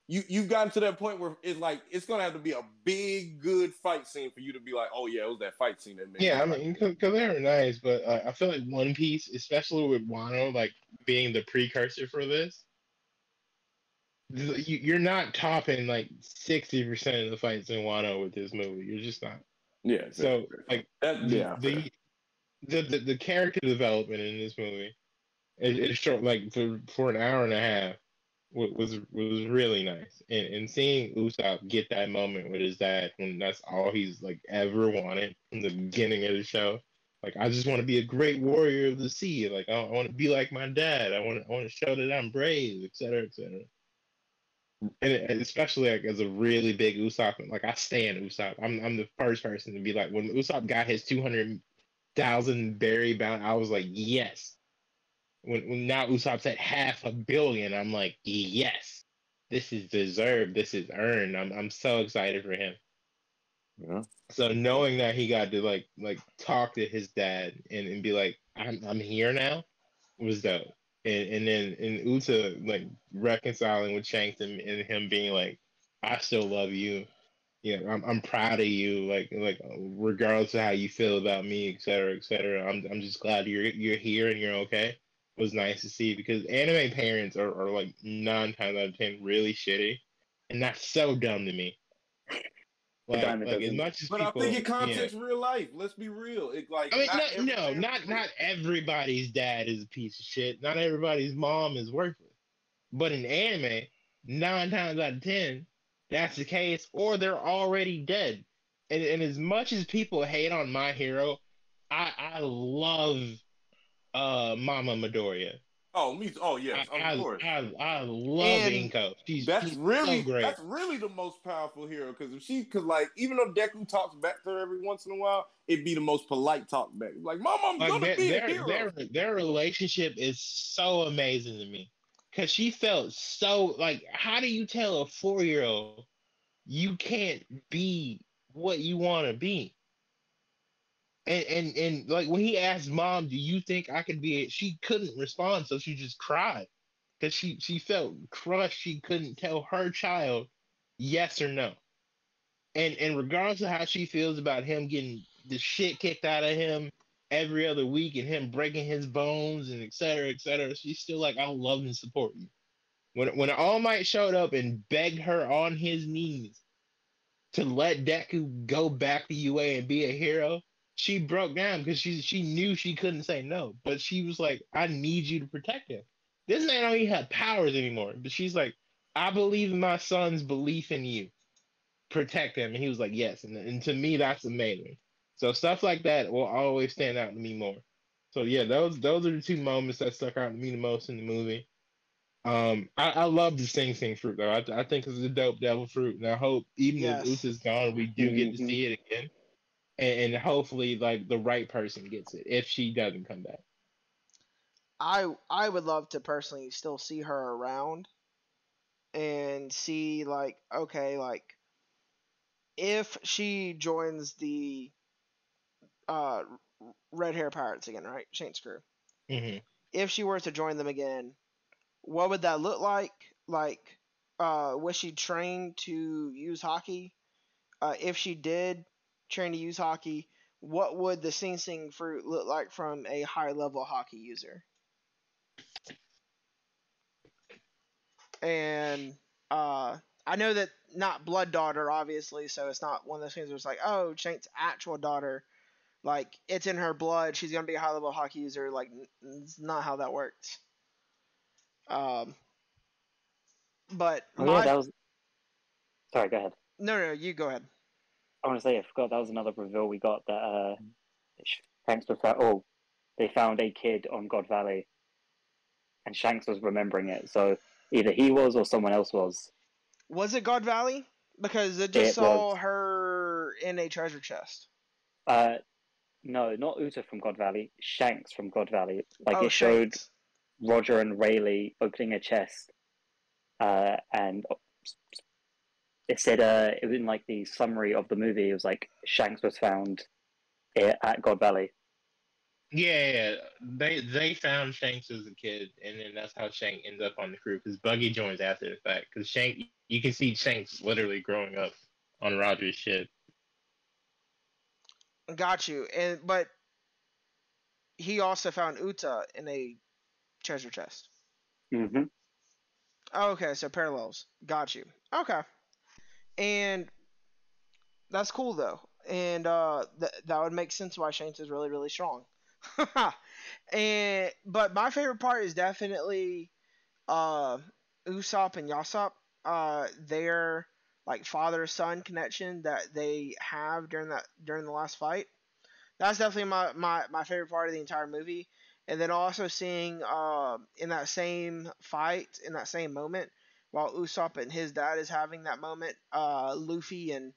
you you've gotten to that point where it's like it's gonna have to be a big good fight scene for you to be like, oh yeah, it was that fight scene that made. Yeah, I mean, because they're nice, but uh, I feel like One Piece, especially with Wano, like being the precursor for this, you, are not topping like sixty percent of the fights in Wano with this movie. You're just not. Yeah. So like that, yeah. The, the, the the character development in this movie, is, it's short like for for an hour and a half was was really nice, and and seeing Usopp get that moment with his dad when that's all he's like ever wanted from the beginning of the show. Like I just want to be a great warrior of the sea. Like I, I want to be like my dad. I want I want to show that I'm brave, etc., etc. And especially like as a really big Usopp, like I stand Usopp. I'm I'm the first person to be like when Usopp got his two hundred thousand berry bound, I was like yes, when, when now Usopp's at half a billion, I'm like, yes, this is deserved. This is earned. I'm I'm so excited for him. Yeah. So knowing that he got to like like talk to his dad and, and be like, I'm I'm here now was dope. And and then and Uta like reconciling with Shanks and, and him being like, I still love you. Yeah, I'm I'm proud of you. Like like regardless of how you feel about me, et cetera, et cetera. I'm I'm just glad you're you're here and you're okay was nice to see because anime parents are, are like nine times out of ten really shitty, and that's so dumb to me. Like, like as much as but people, I think it context real life. Let's be real. It like I mean, not, no, not not everybody's dad is a piece of shit. Not everybody's mom is worthless. But in anime, nine times out of ten, that's the case, or they're already dead. And, and as much as people hate on my hero, I I love uh Mama Midoriya. Oh, me. Oh, yes, I, of course. I, I, I love and Inko. She's that's she's really so great. that's really the most powerful hero because if she, because like even though Deku talks back to her every once in a while, it'd be the most polite talk back. Like, Mom, I'm like, gonna be their, a hero. Their, their relationship is so amazing to me because she felt so like. How do you tell a four year old you can't be what you want to be? And, and and like when he asked mom, "Do you think I could be?" She couldn't respond, so she just cried because she she felt crushed. She couldn't tell her child yes or no. and and regardless of how she feels about him getting the shit kicked out of him every other week and him breaking his bones and et cetera, et cetera, she's still like, I'll love and support you. When when All Might showed up and begged her on his knees to let Deku go back to UA and be a hero, she broke down because she she knew she couldn't say no. But she was like, I need you to protect him. This man don't even have powers anymore. But she's like, I believe in my son's belief in you. Protect him. And he was like, Yes. And, and to me, that's amazing. So stuff like that will always stand out to me more. So yeah, those those are the two moments that stuck out to me the most in the movie. Um, I, I love the Sing Sing fruit though. I, I think it's a dope devil fruit, and I hope even Yes. if Usa's gone, we do get to Mhm. see it again, and, and hopefully like the right person gets it if she doesn't come back. I I would love to personally still see her around and see like okay like if she joins the uh red hair pirates again right? Shanks' crew. Hmm if she were to join them again what would that look like? Like uh was she trained to use haki? Uh if she did train to use haki what would the sing sing fruit look like from a high level haki user and uh, I know that not blood daughter, obviously, so it's not one of those things where it's like, oh, Shanks' actual daughter, like it's in her blood, she's gonna be a high level haki user. Like, it's not how that works. Um, but Oh, my yeah, that was. Sorry, go ahead. no, no, you go ahead. I want to say I forgot that was another reveal we got that uh, Shanks was found. Oh, they found a kid on God Valley, and Shanks was remembering it. So either he was or someone else was. Was it God Valley? Because it just It saw was. her in a treasure chest. Uh, no, not Uta from God Valley. Shanks from God Valley. Like oh, it showed Shanks. Roger and Rayleigh opening a chest, uh, and it said uh, it was in like the summary of the movie. It was like Shanks was found at God Valley. Yeah, yeah, they they found Shanks as a kid, and then that's how Shank ends up on the crew. Because Buggy joins after the fact. Because Shank, you can see Shanks literally growing up on Roger's ship. Got you. And but he also found Uta in a treasure chest. hmm Oh, okay, so parallels. Got you. Okay. And that's cool though. And uh th- that would make sense why Shanks is really really strong. and but my favorite part is definitely uh Usopp and Yasopp. Uh their like father son connection that they have during that during the last fight. That's definitely my, my, my favorite part of the entire movie. And then also seeing uh, in that same fight, in that same moment, while Usopp and his dad is having that moment, uh, Luffy and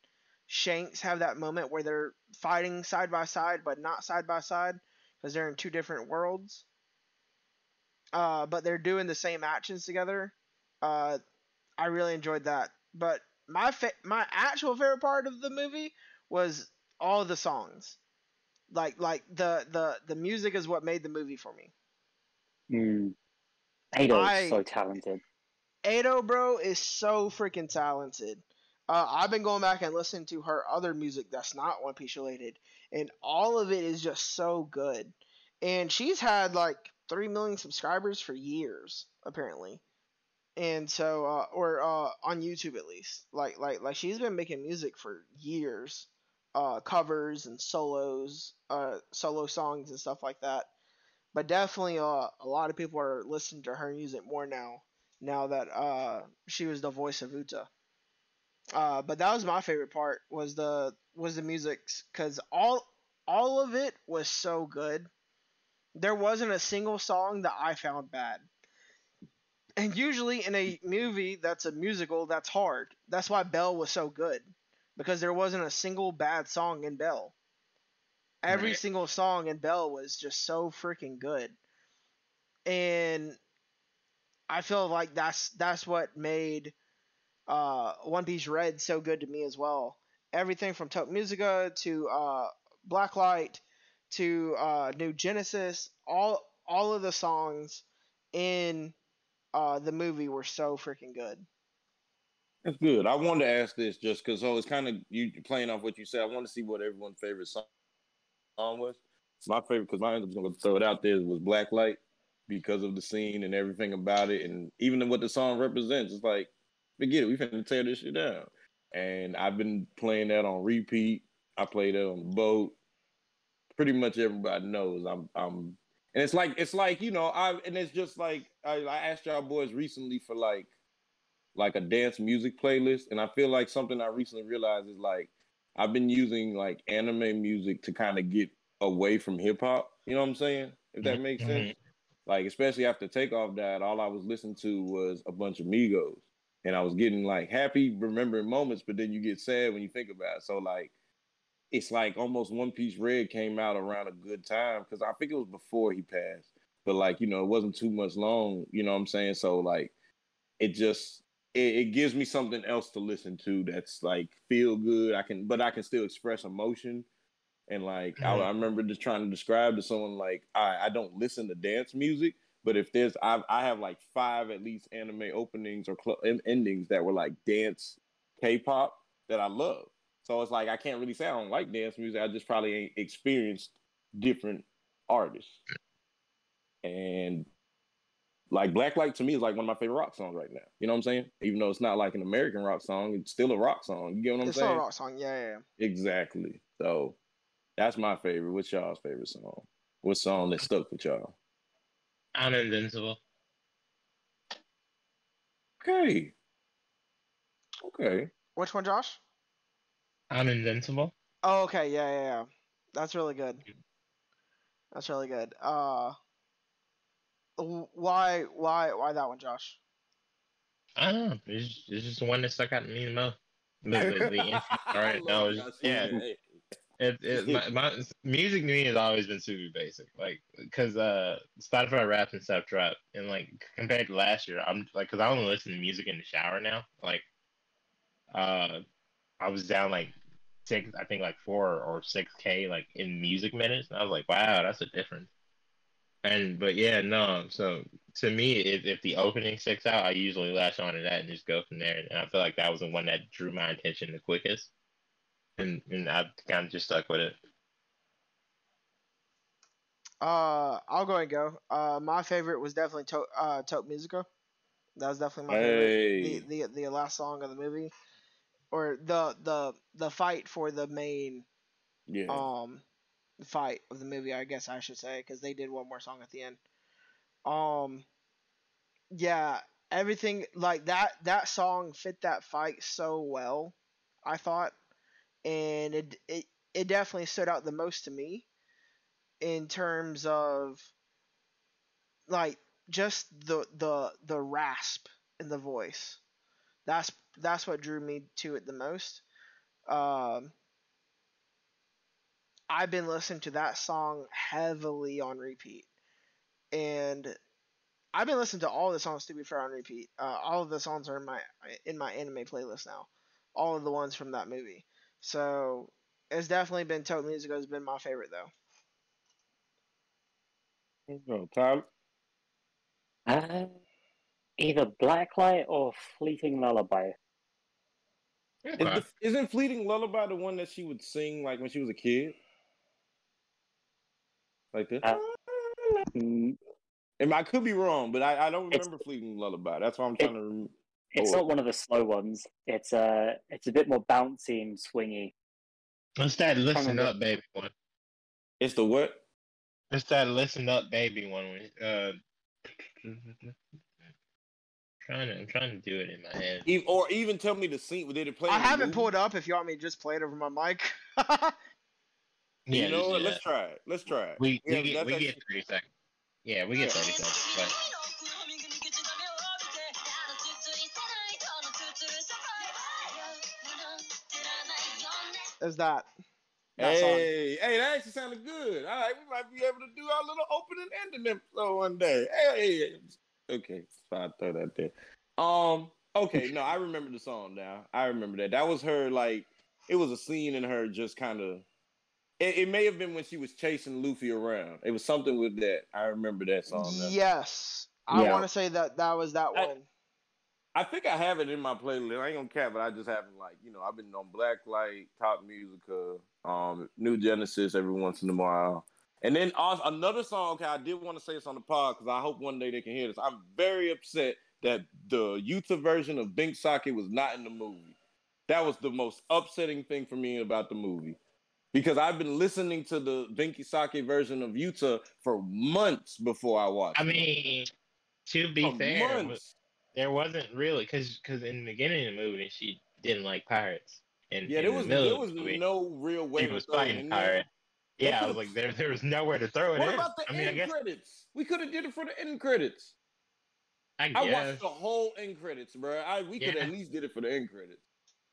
Shanks have that moment where they're fighting side by side, but not side by side because they're in two different worlds. Uh, but they're doing the same actions together. Uh, I really enjoyed that. But my fa- my actual favorite part of the movie was all the songs. Like like the the the music is what made the movie for me. Mm. Ado is so talented. Ado, bro, is so freaking talented. Uh, I've been going back and listening to her other music that's not One Piece related, and all of it is just so good. And she's had like three million subscribers for years, apparently. And so, uh, or uh, on YouTube at least, like like like she's been making music for years, uh, covers and solos, uh, solo songs and stuff like that. But definitely, uh, a lot of people are listening to her music more now now that uh she was the voice of Uta. Uh, but that was my favorite part was the was the music because all all of it was so good. There wasn't a single song that I found bad. And usually in a movie that's a musical, that's hard. That's why Belle was so good because there wasn't a single bad song in Belle. Every Right. single song in Belle was just so freaking good. And I feel like that's that's what made uh, One Piece Red so good to me as well. Everything from Tot Musica to uh, Blacklight to uh, New Genesis, all all of the songs in uh, the movie were so freaking good. That's good. I wanted to ask this just because so it's kind of you playing off what you said. I want to see what everyone's favorite song was. My favorite, because mine was going to throw it out there, was Blacklight because of the scene and everything about it, and even what the song represents. It's like, forget it, we finna tear this shit down. And I've been playing that on repeat. I played it on the boat. Pretty much everybody knows I'm I'm and it's like it's like you know I and it's just like I, I asked y'all boys recently for like like a dance music playlist, and I feel like something I recently realized is like I've been using like anime music to kind of get away from hip hop. You know what I'm saying? If that makes Mhm. sense. Like especially after Takeoff died, all I was listening to was a bunch of Migos, and I was getting like happy remembering moments, but then you get sad when you think about it. So like, it's like almost One Piece Red came out around a good time because I think it was before he passed, but like you know it wasn't too much long. You know what I'm saying? So like, it just it, it gives me something else to listen to that's like feel good. I can, but I can still express emotion. And like I, Mhm. I remember just trying to describe to someone like I, I don't listen to dance music, but if there's I I have like five at least anime openings or cl- endings that were like dance K-pop that I love. So it's like I can't really say I don't like dance music. I just probably ain't experienced different artists. And like Blacklight to me is like one of my favorite rock songs right now. You know what I'm saying? Even though it's not like an American rock song, it's still a rock song. You get what I'm saying? it's saying? still a rock song. Yeah. yeah. Exactly. So that's my favorite. What's y'all's favorite song? What song that stuck with y'all? I'm invincible. Okay. Okay. Which one, Josh? I'm invincible. Oh, okay. Yeah, yeah, yeah. That's really good. That's really good. Uh, why, why, why that one, Josh? I don't know. It's, just- it's just the one that stuck out to me the most. The, the, the intro, all right, no, it's, yeah. It, it, my, my music to me has always been super basic, like because uh Spotify Rap and stuff drop, and like compared to last year, I'm like because I only listen to music in the shower now. Like, uh, I was down like six, I think like four or six k like in music minutes, and I was like, wow, that's a difference. And but yeah, no. So to me, if if the opening sticks out, I usually latch on to that and just go from there. And I feel like that was the one that drew my attention the quickest and and I've kind of just stuck with it. Uh, I'll go and go. Uh, my favorite was definitely to- uh, Tot Musica. That was definitely my Hey. favorite. The, the the last song of the movie, or the the the fight for the main Yeah. um fight of the movie, I guess I should say, because they did one more song at the end. Um, yeah, everything like that. That song fit that fight so well, I thought, and it it it definitely stood out the most to me in terms of like just the the the rasp in the voice. That's that's what drew me to it the most. Um, I've been listening to that song heavily on repeat, and I've been listening to all the songs to be fair on repeat. Uh, all of the songs are in my in my anime playlist now. All of the ones from that movie. So it's definitely been Tot Music has been my favorite though. Let's go, Tyler. Uh, either Blacklight or Fleeting Lullaby. Is Okay. the- isn't Fleeting Lullaby the one that she would sing like when she was a kid? Like this? Uh, Mm, and I could be wrong, but I, I don't remember Fleeting Lullaby. That's why I'm trying to. rem- It's Oh. not one of the slow ones. It's uh, it's a bit more bouncy and swingy. What's that listen remember. up, baby one? It's the what? It's that listen up, baby one. when- Uh, trying to, I'm trying to do it in my head. E- Or even tell me the scene. Did it play? I haven't pulled up. If you want me to just play it over my mic. Yeah, you know just what? Let's that. try it. Let's try it. we we Yeah, get we get thirty seconds. Yeah, we get thirty seconds. But Is that? that song. Hey, hey, that actually sounded good. All right, we might be able to do our little opening ending episode one day. Hey, okay, so I throw that there. Um, okay, no, I remember the song now. I remember that. That was her like it was a scene in her just kind of. It, it may have been when she was chasing Luffy around. It was something with that. I remember that song. now. Yes, I Yeah. want to say that that was that I- one. I think I have it in my playlist. I ain't gonna cap, but I just haven't like you know I've been on Blacklight, Tot Musica, um, New Genesis every once in a while, and then also another song. Okay, I did want to say this on the pod because I hope one day they can hear this. I'm very upset that the Uta version of Binks' Sake was not in the movie. That was the most upsetting thing for me about the movie because I've been listening to the Binky Sake version of Uta for months before I watched. I mean, to be For fair, months. There wasn't really because because in the beginning of the movie she didn't like pirates, and Yeah, there was middle there was the movie, no real way she to was throw fighting in there. pirate. They Yeah, I was like, there there was nowhere to throw it. What in. about the I mean, end I guess credits? We could have did it for the end credits. I I watched the whole end credits, bro. I we could at least did it for the end credits.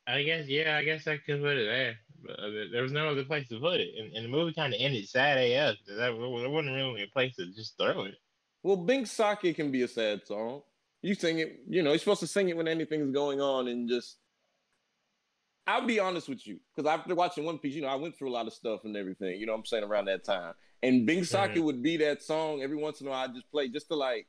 I guess yeah, I guess I could put it there. But uh, there- there was no other place to put it, and, and the movie kind of ended sad AF. That there wasn't really a place to just throw it. Well, Binks' Sake can be a sad song. You sing it, you know, you're supposed to sing it when anything's going on and just. I'll be honest with you, because after watching One Piece, you know, I went through a lot of stuff and everything, you know what I'm saying, around that time. And Binks' Sake Mhm. would be that song every once in a while I just play just to like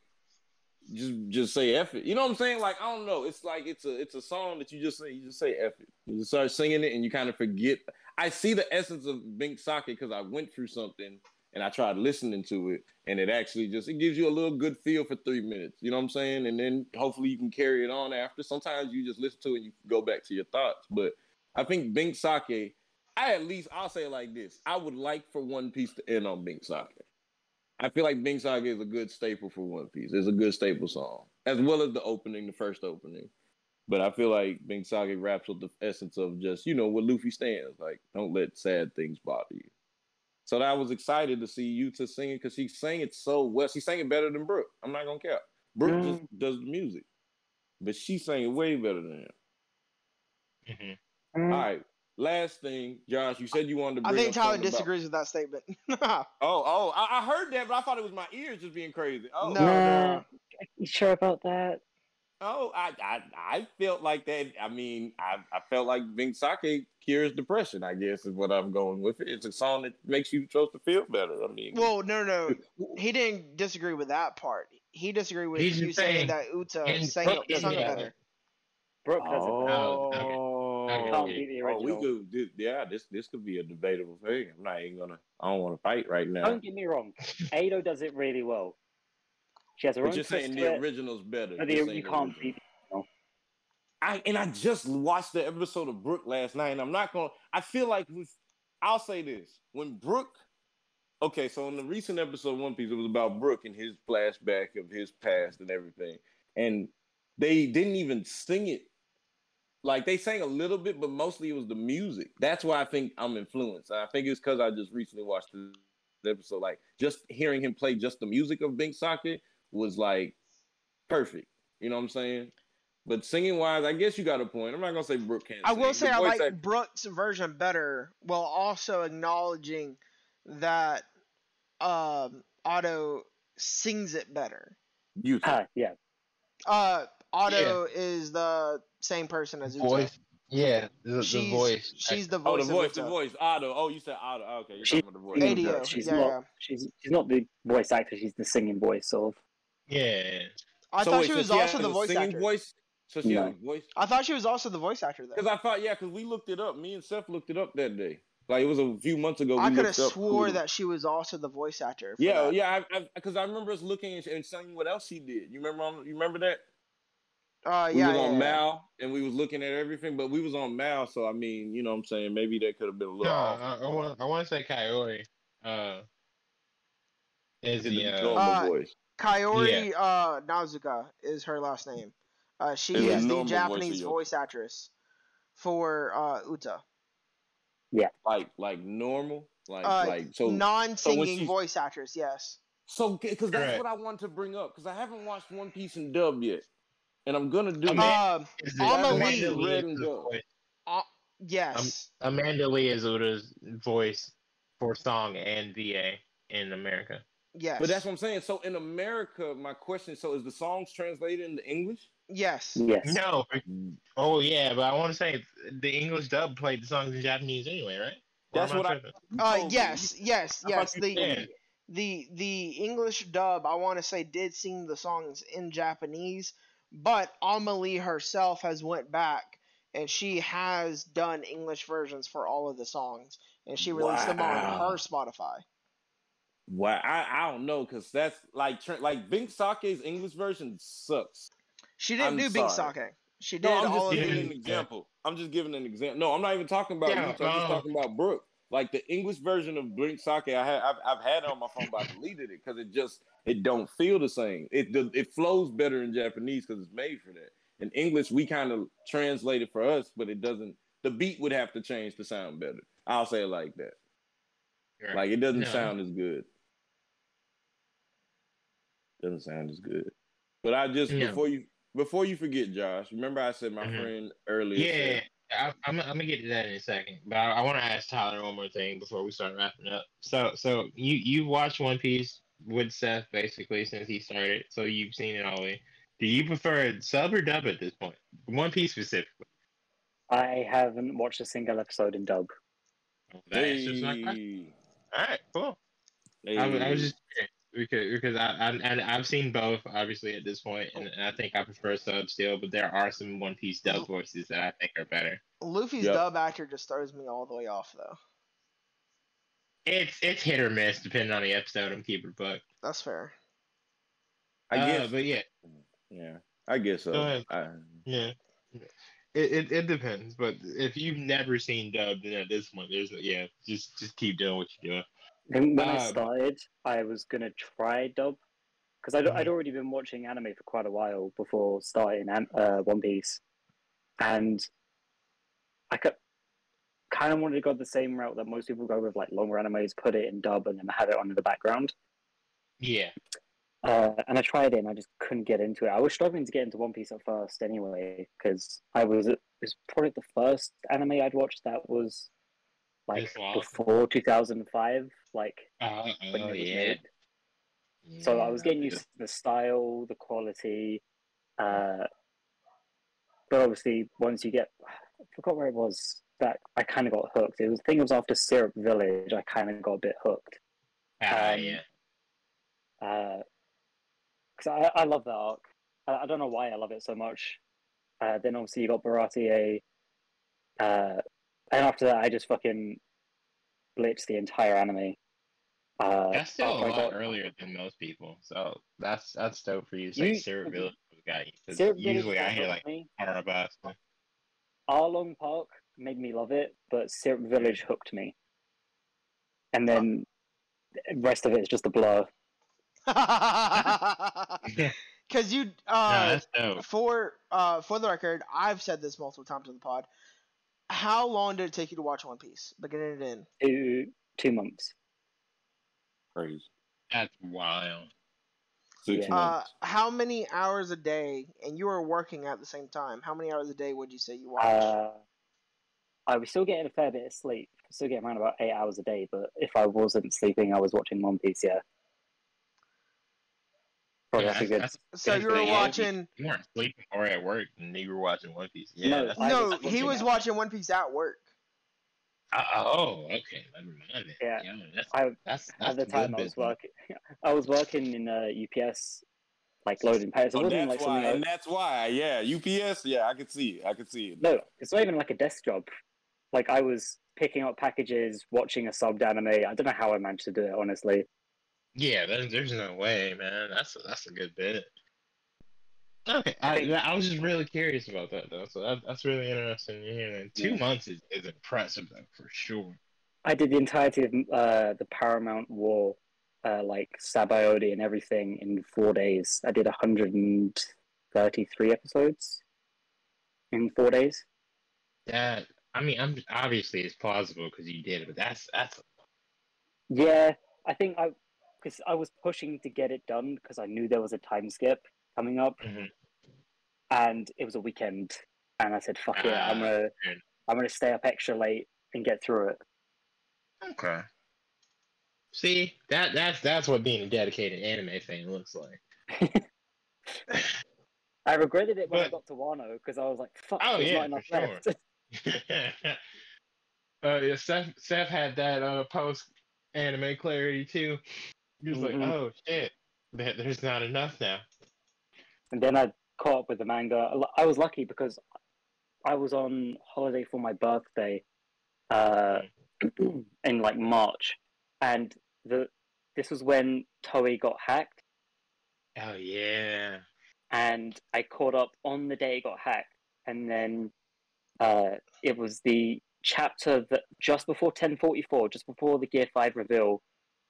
just just say F it. You know what I'm saying? Like, I don't know. It's like it's a it's a song that you just say, you just say F it. You just start singing it and you kind of forget. I see the essence of Binks' Sake because I went through something and I tried listening to it, and it actually just it gives you a little good feel for three minutes. You know what I'm saying? And then hopefully you can carry it on after. Sometimes you just listen to it and you go back to your thoughts. But I think Binks' Sake, I at least I'll say it like this: I would like for One Piece to end on Binks' Sake. I feel like Binks' Sake is a good staple for One Piece. It's a good staple song, as well as the opening, the first opening. But I feel like Binks' Sake wraps up the essence of just, you know, what Luffy stands. Like, don't let sad things bother you. So I was excited to see Uta singing because she sang it so well. She sang it better than Brook. I'm not gonna care. Brook Mm. just does the music, but she sang it way better than him. hmm Mm, All right, last thing, Josh. You said you wanted to. I Bring think Tyler something about- disagrees with that statement. Oh, oh, I, I heard that, but I thought it was my ears just being crazy. Oh, No. Nah, you sure about that? Oh, I, I I felt like that. I mean, I, I felt like Binks' Sake cures depression. I guess is what I'm going with it. It's a song that makes you supposed to feel better. I mean, well, no, no, no. He didn't disagree with that part. He disagreed with He's you saying saying- that Uta sang Brook it, sung it better. Brook has it. oh, okay. Can't oh, beat the oh, we could, this, yeah. This this could be a debatable thing. I'm not even gonna. I don't want to fight right now. Don't get me wrong. Ado does it really well. She has her But own you're saying the it, original's better. the, you the can't original. beat. I and I just watched the episode of Brook last night, and I'm not gonna. I feel like with, I'll say this: when Brook, okay, so in the recent episode of One Piece, it was about Brook and his flashback of his past and everything, and they didn't even sing it. Like they sang a little bit, but mostly it was the music. That's why I think I'm influenced. And I think it's because I just recently watched the episode. Like just hearing him play just the music of Binks' Sake was like perfect. You know what I'm saying? But singing wise, I guess you got a point. I'm not gonna say Brook can't. I will say The I like act- Brook's version better, while also acknowledging that um, Otto sings it better. you. Ah, yeah. Uh, Otto is the same person as Uta. Voice, yeah, the, the She's, voice. She's the voice. Oh, voice. the voice, of the voice. Otto. Oh, you said Otto. Okay, you're She- talking about the voice. ADO, She's yeah, not. yeah. She's she's not the voice actor. She's the singing voice, sort of. Yeah, I So thought wait, she so was had also the voice singing actor. voice. So she had a voice. I thought she was also the voice actor though. Because I thought, yeah, because we looked it up. Me and Seth looked it up that day. Like it was a few months ago. I could have swore who- that she was also the voice actor. For Yeah, that. yeah. I because I, remember us looking and, and saying what else she did. You remember? On, you remember that? Uh, we yeah, was yeah, on yeah. Mal and we was looking at everything, but we was on Mal, so I mean, you know what I'm saying? Maybe that could have been a no, little off. I, I want I want to say Kaori. Uh, is in the the uh, normal Uh, voice. Kaori uh, Nazuka is her last name. Uh, she Is is the the normal voice Japanese voice actress for uh, Uta. Yeah, like like normal, like Uh, like so non-singing she's- voice actress, yes. so because that's Correct. what I wanted to bring up because I haven't watched One Piece in dub yet, and I'm gonna do I mean- that. Um, Amanda Amanda Lee. Lee Red is and the gold. voice. uh, yes, Amanda Lee is Uta's voice for song and VA in America. Yes, But that's what I'm saying. So in America, my question: so is the songs translated into English? yes. Yes. No, oh yeah, but I want to say the English dub played the songs in Japanese anyway, right? That's what I- tripping? You Uh, yes, yes, yes. you The the the English dub, I want to say, did sing the songs in Japanese, but AmaLee herself has went back and she has done English versions for all of the songs, and she released them on her Spotify. Wow, I, I don't know because that's like like Binks' Sake's English version sucks. She didn't I'm do Binks' sorry. Sake. She did No, I'm just of giving the. an example. I'm just giving an example. No, I'm not even talking about Yeah, Lucha. I'm just um, talking about Brook. Like the English version of Binks' Sake, I have I've, I've had it on my phone, but I deleted it because it just it don't feel the same. It it flows better in Japanese because it's made for that. In English, we kind of translate it for us, but it doesn't. The beat would have to change to sound better. I'll say it like that. Right. Like it doesn't No. sound as good. Doesn't sound as good. But I just No. before you before you forget, Josh. Remember I said my Mhm. friend earlier. Yeah, said- I, I'm, I'm gonna get to that in a second, but I, I want to ask Tyler one more thing before we start wrapping up. So, so you you watched One Piece with Seth basically since he started, so you've seen it all the way. Do you prefer sub or dub at this point? One Piece specifically. I haven't watched a single episode in dub. That answers my question. Hey. All right, cool. Hey. I, was- I was just curious because because I, I and I've seen both obviously at this point, and, and I think I prefer sub still, but there are some One Piece dub voices that I think are better. Luffy's Yep. dub actor just throws me all the way off, though. It's it's hit or miss depending on the episode. I'm keeping it. That's fair. I Uh, guess. but yeah, yeah, I guess so. I, Yeah. It, it it depends, but if you've never seen dub, then at this point, there's yeah, just just keep doing what you're doing. Then when I Um, started, I was gonna try dub because I'd. I'd already been watching anime for quite a while before starting uh, One Piece, and I could, kind of wanted to go the same route that most people go with, like longer animes, put it in dub and then have it on in the background. Yeah, Uh, and I tried it, and I just couldn't get into it. I was struggling to get into One Piece at first, anyway, because I was it was probably the first anime I'd watched that was like before 2005, like uh, when oh it was yeah. made. So I was getting used to the style, the quality, uh, but obviously once you get, I forgot where it was that I kind of got hooked. It was I think it was after Syrup Village. I kind of got a bit hooked. Ah, um, yeah. because I, I love that arc. I, I don't know why I love it so much. Uh, then obviously you got Baratie, uh, and after that I just fucking blitzed the entire anime. Uh, That's still a lot earlier than most people, so that's that's dope for you. to Say You- Syrup Village was got you. 'cause Syrup Village usually I hear hooked like me. Arabasta. Arlong Park made me love it, but Syrup Village hooked me. And then the rest of it is just a blur. Because you, uh, that's for uh, for the record, I've said this multiple times on the pod. How long did it take you to watch One Piece, beginning to end? Two two months. Crazy. That's wild. Six Yeah. Uh, how many hours a day? And you were working at the same time. How many hours a day would you say you watched? Uh, I was still getting a fair bit of sleep. Still getting around about eight hours a day, but if I wasn't sleeping, I was watching One Piece. Yeah, probably Yeah, that's a good. that's- so you were watching. You weren't sleeping or at work, and you were watching One Piece. Yeah. No, that's- no, he was watching One Piece at work. Uh, oh, okay. Never mind. it. Yeah. that's, I that's, that's at the time I was working. I was working in uh, UPS, like loading packs. Oh, that's like why, something. and Like, that's why. Yeah, UPS. Yeah, I could see it. I could see it. no, it's not even like a desk job. Like I was picking up packages, watching a subbed anime. I don't know how I managed to do it, honestly. Yeah, there's, there's no way, man. That's a, that's a good bit. Okay, I, I was just really curious about that though, so that, that's really interesting. to hear. And two Yeah. months is, is impressive though, for sure. I did the entirety of uh, the Paramount War, uh, like Sabaody and everything in four days. I did 133 episodes in four days. That I mean, I'm obviously it's plausible because you did it, but that's that's Yeah, I think I because I was pushing to get it done because I knew there was a time skip coming up, Mhm. and it was a weekend, and I said, "Fuck it, I'm Ah, gonna good. I'm gonna stay up extra late and get through it." okay. See, that that's that's what being a dedicated anime fan looks like. I regretted it when I got to Wano because I was like, "Fuck, Oh, there's yeah, not enough sure. left." uh, yeah, Seth Seth had that uh post anime clarity too. He was Mhm. like, "Oh shit, there- there's not enough now." And then I caught up with the manga. I was lucky because I was on holiday for my birthday uh, in like March, and the this was when Toei got hacked, Oh yeah. and I caught up on the day it got hacked, and then uh, it was the chapter that just before 1044, just before the Gear Five reveal.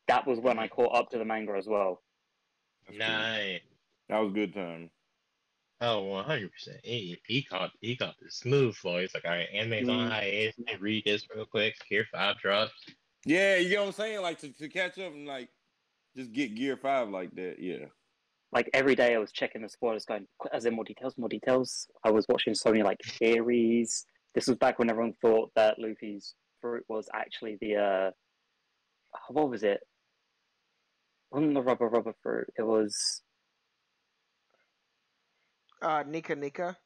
That was when I caught up to the manga as well. Nice. That was good time. Oh, 100 percent. He he caught he caught the smooth flow. He's like, all right, anime's on Mm. hiatus. Let me read this real quick. Here, five drops. Yeah, you know what I'm saying? Like to, to catch up and like just get Gear Five like that. Yeah. Like every day, I was checking the spoilers, going, "As in more details, more details." I was watching so many like theories. This was back when everyone thought that Luffy's fruit was actually the uh, what was it? It wasn't the rubber rubber fruit? It was Uh, Nika Nika.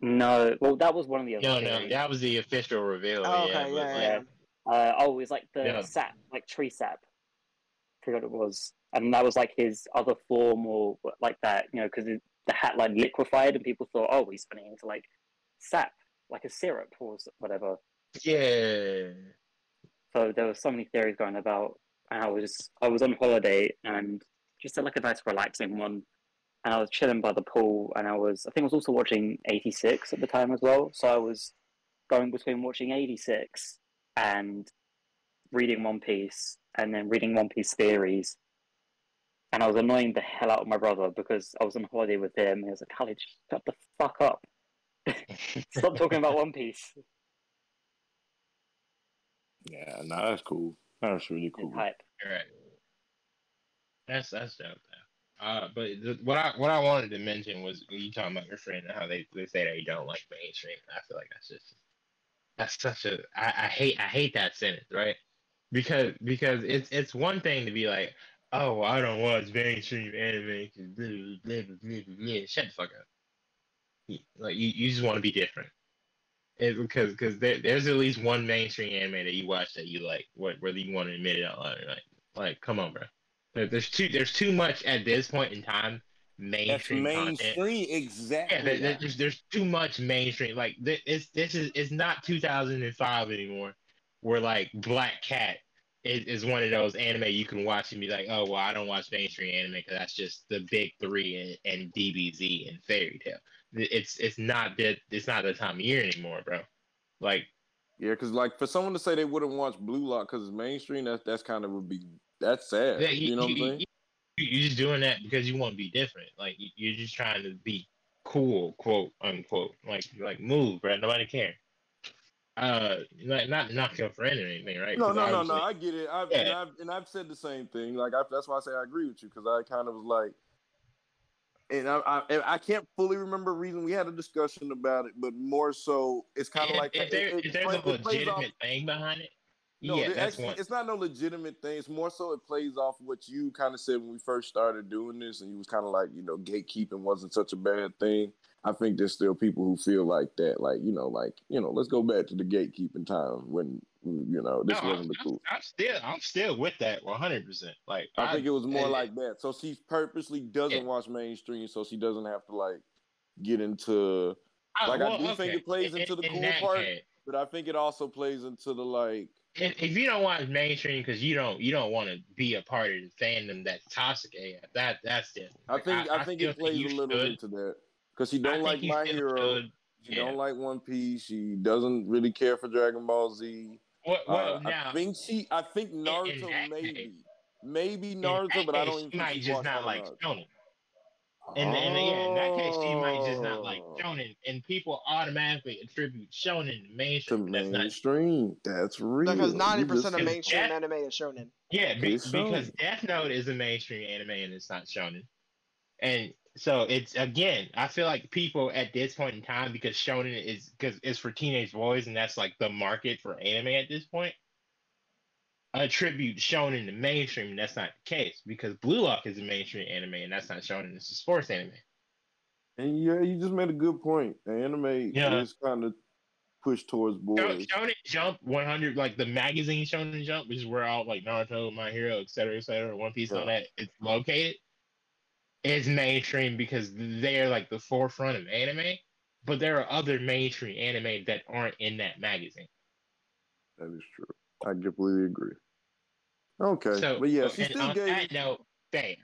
no. Well, that was one of the other. No, no, that was the official reveal. Oh, yeah, okay, but, yeah, like, yeah. Uh, oh, it was like the Yeah. sap, like tree sap. Forgot what it was, and that was like his other form or like that, you know, because the hat like liquefied, and people thought, oh, he's turning into like sap, like a syrup or whatever. yeah. So there were so many theories going about, and I was I was on holiday and just had like a nice relaxing one, and I was chilling by the pool, and I was I think I was also watching eighty six at the time as well, so I was going between watching eighty six and reading One Piece, and then reading One Piece theories. And I was annoying the hell out of my brother because I was on holiday with him. And he was like, "College, shut the fuck up! Stop talking about One Piece." Yeah, no, that's cool. That's really cool. hype. Right. That's that's dope. Though. Uh, but the, what I what I wanted to mention was you talking about your friend and how they, they say they don't like mainstream. I feel like that's just that's such a I, I hate I hate that sentence, right? Because because it's it's one thing to be like, oh, I don't watch mainstream anime blah, blah, blah, shut the fuck up. Like you, you just want to be different. It, because because there, there's at least one mainstream anime that you watch that you like, wh- whether you want to admit it or not. Like, come on, bro. There- There's too there's too much at this point in time That's mainstream content. mainstream, exactly. Yeah, there, there- there's there's too much mainstream. Like this, it's this is it's not 2005 anymore, where like Black Cat is, is one of those anime you can watch and be like, oh well, I don't watch mainstream anime because that's just the big three and, and DBZ and Fairy Tail. It's it's not that it's not the time of year anymore, bro. Like yeah, because like for someone to say they wouldn't watch Blue Lock because it's mainstream, that's that's kind of would be that's sad. Yeah, you, know what I'm you, saying? you, you're just doing that because you want to be different. Like you- you're just trying to be cool, quote unquote. Like like move, bro. Nobody care. Uh, like not knock your friend or anything, right? No, no, no, no. I get it. I've, and I've and I've said the same thing. Like I, that's why I say I agree with you because I kind of was like, and I, I, I can't fully remember the reason we had a discussion about it, but more so, it's kind of like if, there, it- if there's a it plays off- legitimate thing behind it, No, yeah, that's actually, one. it's not no legitimate thing. It's more so it plays off what you kind of said when we first started doing this, and you was kind of like, you know, gatekeeping wasn't such a bad thing. I think there's still people who feel like that, like you know, like you know, let's go back to the gatekeeping time when you know this No, wasn't the I'm, cool. I'm still I'm still with that 100. percent Like I think it was more like that. So she purposely doesn't Yeah. watch mainstream, so she doesn't have to like get into. Uh, like, I do think it plays into the cool part. case, But I think it also plays into the like. If, if you don't watch mainstream because you don't you don't want to be a part of the fandom that's toxic AF, that that's different. I think I, think still it plays a little should- into that because she don't think like my hero. should. She Yeah. don't like One Piece. She doesn't really care for Dragon Ball Z. Well, well Uh, now I think she. I think Naruto maybe, case- maybe Naruto, but I don't even she think might just not like shonen. And, and yeah, in that case, she might just not like Oh. shonen, and people automatically attribute shonen to to mainstream. That's not mainstream. That's real. Because ninety percent of mainstream Yeah. anime is shonen. Yeah, be, It's because shonen. Death Note is a mainstream anime and it's not shonen. And so it's again, I feel like people at this point in time, because shonen is because it's for teenage boys and that's like the market for anime at this point, attribute in the mainstream, and that's not the case because Blue Lock is a mainstream anime and that's not shonen, it's a sports anime. And yeah, you just made a good point. The anime Yeah. is kind of pushed towards boys. Shonen Jump 100, like the magazine Shonen Jump, which is where all like Naruto, My Hero, etc., cetera, et cetera, One Piece, and all that, it's located. is mainstream because they're like the forefront of anime, but there are other mainstream anime that aren't in that magazine. That is true. I completely agree. Okay, So, but yeah, she still gave. that note, fair.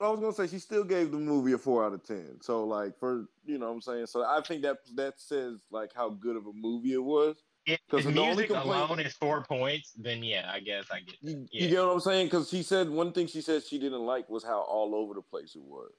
I was gonna say she still gave the movie a four out of ten. So like for you know what I'm saying. So I think that that says like how good of a movie it was. If, 'Cause if the music complaint- alone is four points, then yeah, I guess I get. You, Yeah. you get what I'm saying? Because she said one thing she said she didn't like was how all over the place it was.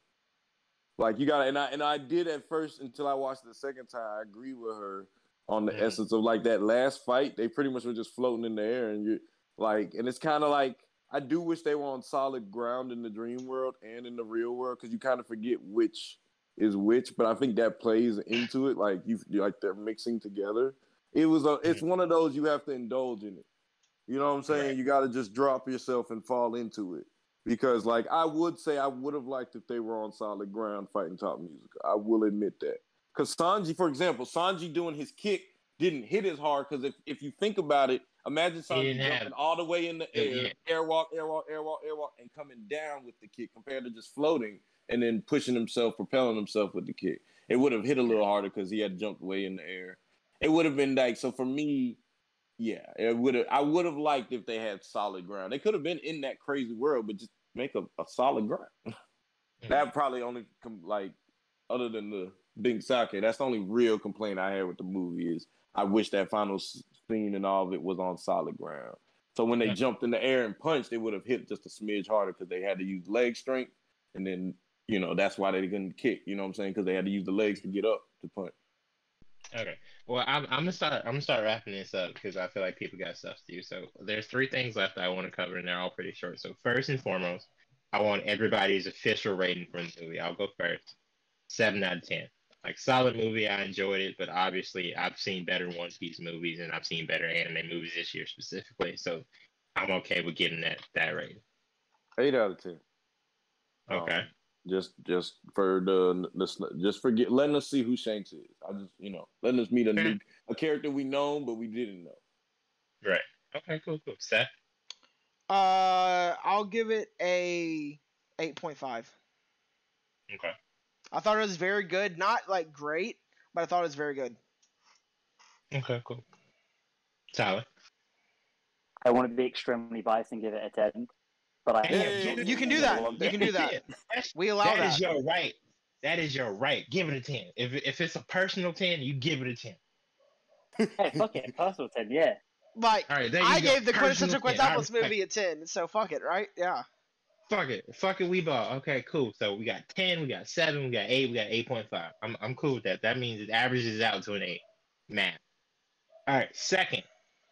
Like you got, and I and I did at first until I watched it the second time. I agree with her on the Mhm. essence of like that last fight. They pretty much were just floating in the air, and you like, and it's kind of like I do wish they were on solid ground in the dream world and in the real world because you kind of forget which is which. But I think that plays into it. Like you, like they're mixing together. It was a. It's one of those you have to indulge in it. You know what I'm saying? You got to just drop yourself and fall into it. Because, like, I would say I would have liked if they were on solid ground fighting Tot Musica. I will admit that. Because Sanji, for example, Sanji doing his kick didn't hit as hard. Because if, if you think about it, imagine Sanji jumping all the way in the air, yeah. airwalk, airwalk, airwalk, airwalk, and coming down with the kick compared to just floating and then pushing himself, propelling himself with the kick. It would have hit a little harder because he had jumped way in the air. It would have been like so for me. Yeah, it would have. I would have liked if they had solid ground. They could have been in that crazy world, but just make a, a solid ground. That probably only com- like other than the big sake. That's the only real complaint I had with the movie is I wish that final scene and all of it was on solid ground. So when they Yeah. jumped in the air and punched, they would have hit just a smidge harder because they had to use leg strength, and then you know that's why they couldn't kick. You know what I'm saying? Because they had to use the legs to get up to punch. Okay. Well, I'm, I'm gonna start. I'm gonna start wrapping this up because I feel like people got stuff to do. So there's three things left I want to cover, and they're all pretty short. So first and foremost, I want everybody's official rating for the movie. I'll go first. Seven out of ten. Like solid movie. I enjoyed it, but obviously I've seen better One Piece movies and I've seen better anime movies this year specifically. So I'm okay with giving that that rating. Eight out of ten. Okay. Um, just just for the, the just for get, letting us see who Shanks is. I just you know letting us meet a new a character we know but we didn't know. Right. Okay. Cool. Cool. Seth. Uh, I'll give it a 8.5. Okay. I thought it was very good. Not like great, but I thought it was very good. Okay. Cool. Tyler. I want to be extremely biased and give it a 10. But I Hey, You can do that. You can do that. That's- We allow That that. is your right. That is your right. Give it a ten. If if it's a personal ten, you give it a ten. Hey, fuck it. Personal 10, yeah. Like, All right, there you I go. gave the Personal quintessential 10. I Quintuplets respect movie a 10, so fuck it, right? Yeah. Fuck it. Fuck it, we ball. Okay, cool. So we got 10, we got 7, we got 8, we got 8.5. I'm, I'm cool with that. That means it averages out to an 8. Math. All right, second.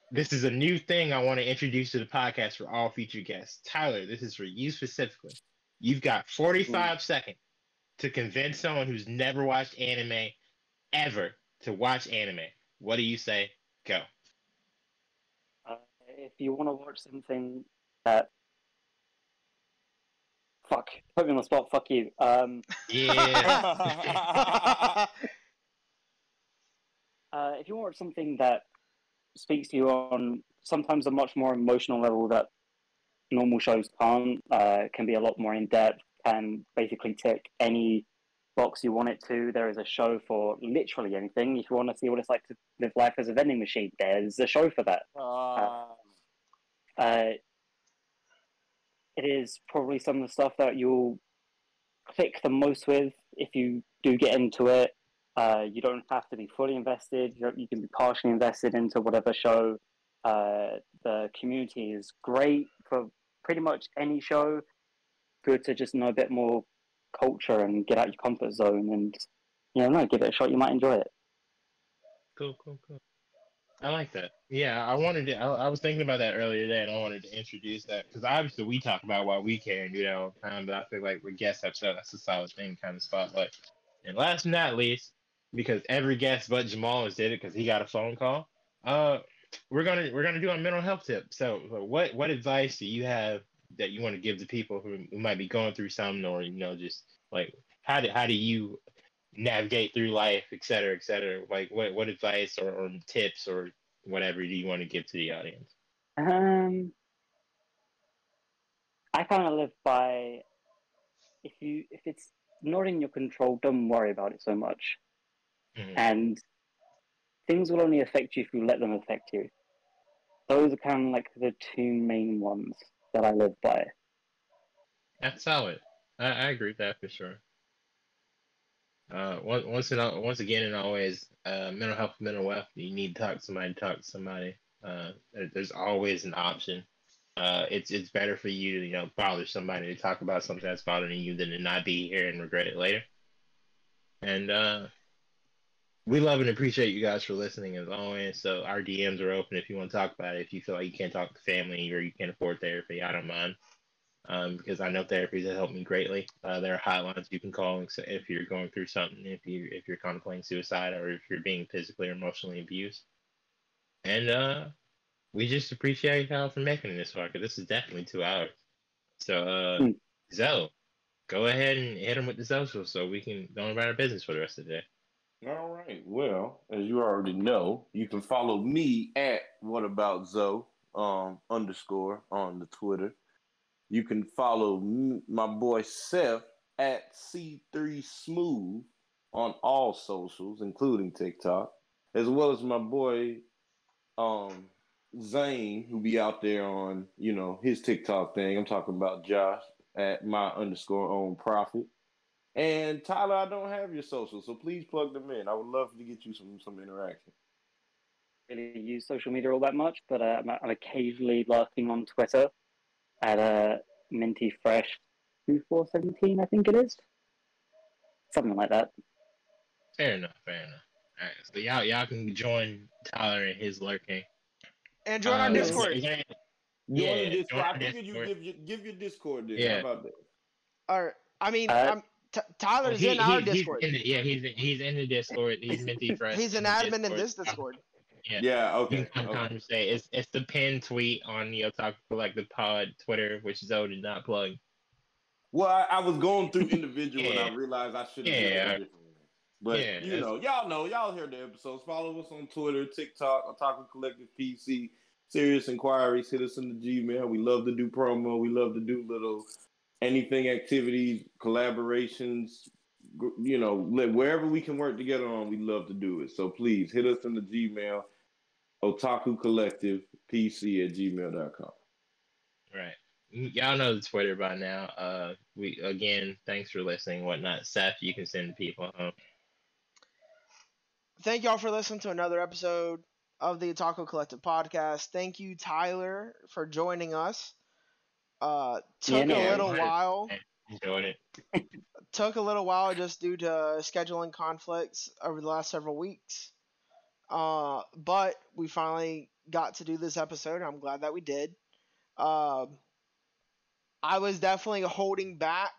This is a new thing I want to introduce to the podcast for all future guests. Tyler, this is for you specifically. You've got 45 seconds to convince someone who's never watched anime ever to watch anime. What do you say? Go. Uh, if you want to watch something that. Fuck. Put me on the spot. Fuck you. Um, Yeah. uh, if you want something that speaks to you on sometimes a much more emotional level that normal shows can't, uh, can be a lot more in depth, can basically tick any box you want it to. There is a show for literally anything. If you want to see what it's like to live life as a vending machine, there's a show for that. Ah. Uh, it is probably some of the stuff that you'll click the most with if you do get into it. Uh, you don't have to be fully invested. You, you can be partially invested into whatever show. Uh, the community is great for pretty much any show. Good to just know a bit more culture and get out your comfort zone and you know, no, give it a shot. You might enjoy it. Cool, cool, cool. I like that. Yeah, I wanted to. I, I was thinking about that earlier today, and I wanted to introduce that because obviously we talk about why we can, you know. Um, but I feel like with guest episode, that's a solid thing, kind of spotlight. And last but not least, because every guest but Jamal has did it because he got a phone call. Uh, we're gonna we're gonna do a mental health tip. So, so what what advice do you have that you want to give to people who, who might be going through something, or you know, just like how do how do you navigate through life, et cetera, et cetera? Like, what, what advice or, or tips or whatever do you want to give to the audience? Um, I kind of live by if you if it's not in your control, don't worry about it so much. Mhm. And things will only affect you if you let them affect you. Those are kind of like the two main ones that I live by. That's solid. I, I agree with that for sure. Uh, once and al- once again and always, uh, mental health, mental wealth. You need to talk to somebody. Talk to somebody. Uh, there's always an option. Uh, it's it's better for you to you know bother somebody to talk about something that's bothering you than to not be here and regret it later. And uh, we love and appreciate you guys for listening as always. So our DMs are open if you want to talk about it. If you feel like you can't talk to family or you can't afford therapy, I don't mind um, because I know therapies have helped me greatly. Uh, there are hotlines you can call if you're going through something, if you if you're contemplating suicide, or if you're being physically or emotionally abused. And uh, we just appreciate y'all for making it this far because this is definitely two hours. So, uh, Hmm. Zoe, go ahead and hit them with the social so we can go about our business for the rest of the day. All right. Well, as you already know, you can follow me at what about Zoe um underscore on the Twitter. You can follow my boy Seth at C3 Smooth on all socials, including TikTok, as well as my boy um Zane, who be out there on you know his TikTok thing. I'm talking about Josh at my underscore own profit. And Tyler, I don't have your social, so please plug them in. I would love to get you some some interaction. Really use social media all that much, but uh, I'm, I'm occasionally lurking on Twitter at a Minty Fresh two four seventeen, I think it is, something like that. Fair enough. Fair enough. All right, so y'all y'all can join Tyler in his lurking. And join our Uh, Discord. is there- Yeah, Discord. join I our figured you give your give your Discord then. Yeah. How about that? Or I mean, Uh, I'm, T- Tyler's He- in our he- he's Discord. in the- yeah, he's he's in the Discord. He's Minty Fresh. He's an the admin in this Discord. Yeah. Yeah, okay. come okay. say it's it's the pinned tweet on the Otaku Collective Pod Twitter, which Zoe did not plug. Well, I, I was going through individual and I realized I should have Yeah. But Yeah, you know, y'all know, y'all hear the episodes. Follow us on Twitter, TikTok, Otaku Collective PC. Serious inquiries, hit us in the Gmail. We love to do promo. We love to do little anything activities, collaborations. Gr- You know, li- wherever we can work together on, we love to do it. So please hit us in the Gmail, Otaku Collective PC at gmail.com. Right. Y'all know the Twitter by now. Uh, we again, thanks for listening, whatnot. Seth, you can send people home. Thank y'all for listening to another episode of the Otaku Collective podcast. Thank you, Tyler, for joining us. Uh, took no a little while. Enjoyed it. Took a little while just due to scheduling conflicts over the last several weeks. Uh, but we finally got to do this episode. I'm glad that we did. Um, I was definitely holding back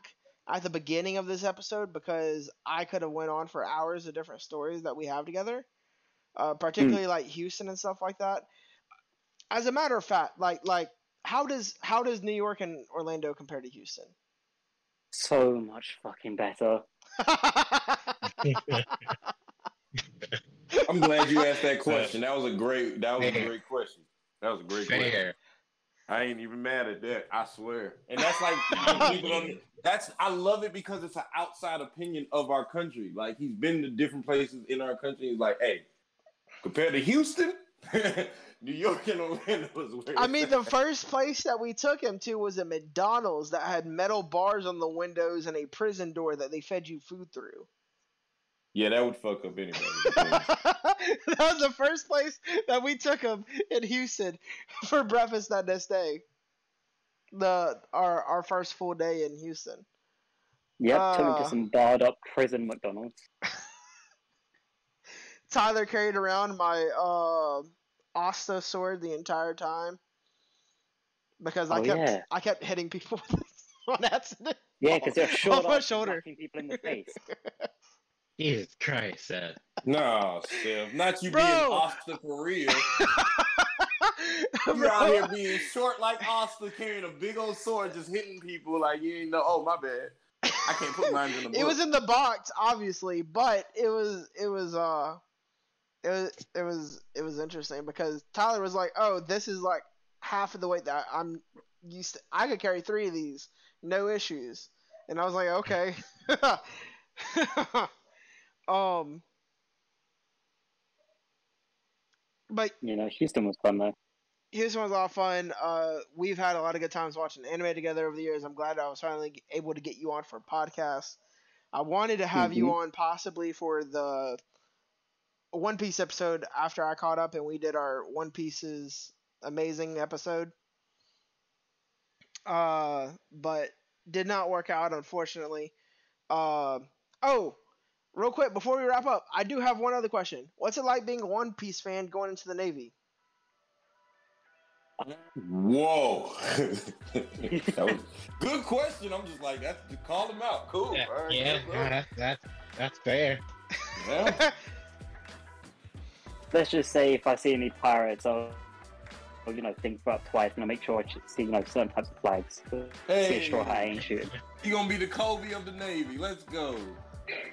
at the beginning of this episode because I could have went on for hours of different stories that we have together, uh, particularly like Houston and stuff like that. As a matter of fact, like like how does how does New York and Orlando compare to Houston? So much fucking better. I'm glad you asked that question. That was a great. That was a great question. That was a great question. I ain't even mad at that. I swear. And that's like that's I love it because it's an outside opinion of our country. Like he's been to different places in our country. He's like, hey, compared to Houston, New York and Orlando is where. I mean, the first place that we took him to was a McDonald's that had metal bars on the windows and a prison door that they fed you food through. yeah, that would fuck up anybody. that was the first place that we took him in Houston for breakfast that next day. The our our first full day in Houston. Yep, took me Uh. to some barred up prison McDonald's. Tyler carried around my uh, Asta sword the entire time because I Oh, kept yeah. I kept hitting people with it on accident. Yeah, because they're short Off my shoulder. people in the face. Jesus Christ, Seth. no, Steph, not you Bro. being Asta for real. You're out here being short like Asta, carrying a big old sword, just hitting people like you ain't know. Oh my bad. I can't put mine in the book. it was in the box, obviously, but it was it was uh it was it was it was interesting because Tyler was like, "Oh, this is like half of the weight that I'm used to. I could carry three of these, no issues." and I was like, okay. um, but You know, Houston was fun though. Houston was a lot of fun. Uh, we've had a lot of good times watching anime together over the years. I'm glad I was finally able to get you on for a podcast. I wanted to have you on possibly for the One Piece episode after I caught up and we did our One Piece's amazing episode. Uh, but did not work out, unfortunately. Uh, oh, real quick before we wrap up, I do have one other question. What's it like being a One Piece fan going into the Navy? Whoa. that was good question. I'm just like, that's call him out. Cool. Yeah, All right, yeah, good no, luck. that's that's that's fair. Yeah. Let's just say if I see any pirates, I'll, I'll you know think about twice and I'll make sure I see you know certain types of flags. See a straw hat, I ain't shooting. You gonna be the Koby of the Navy. Let's go.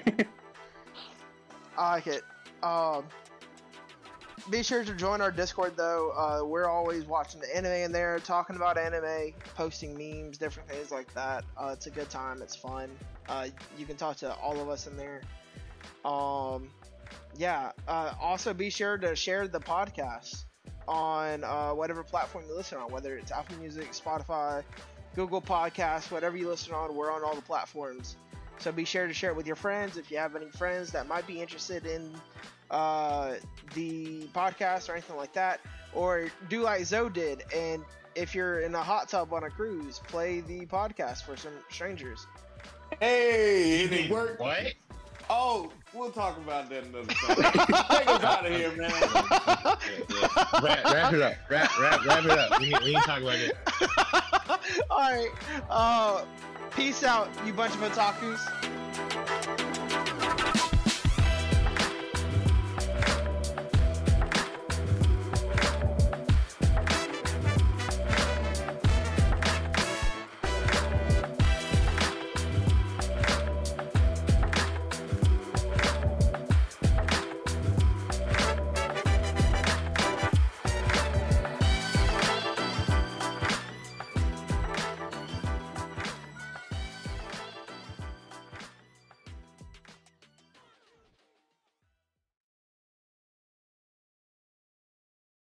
I like it. Um, be sure to join our Discord though. Uh, we're always watching the anime in there, talking about anime, posting memes, different things like that. Uh, it's a good time. It's fun. Uh, you can talk to all of us in there. Um, yeah. Uh, also, be sure to share the podcast on uh, whatever platform you listen on, whether it's Apple Music, Spotify, Google Podcasts, whatever you listen on. We're on all the platforms. So be sure to share it with your friends if you have any friends that might be interested in uh, the podcast or anything like that. Or do like Zoe did, and if you're in a hot tub on a cruise, play the podcast for some strangers. Hey, and it worked. What? Oh, we'll talk about that another time. Take us out of here, man. wrap, wrap it up. Wrap, wrap, wrap it up. We need, we need to talk about it. All right. Uh, peace out, you bunch of otakus.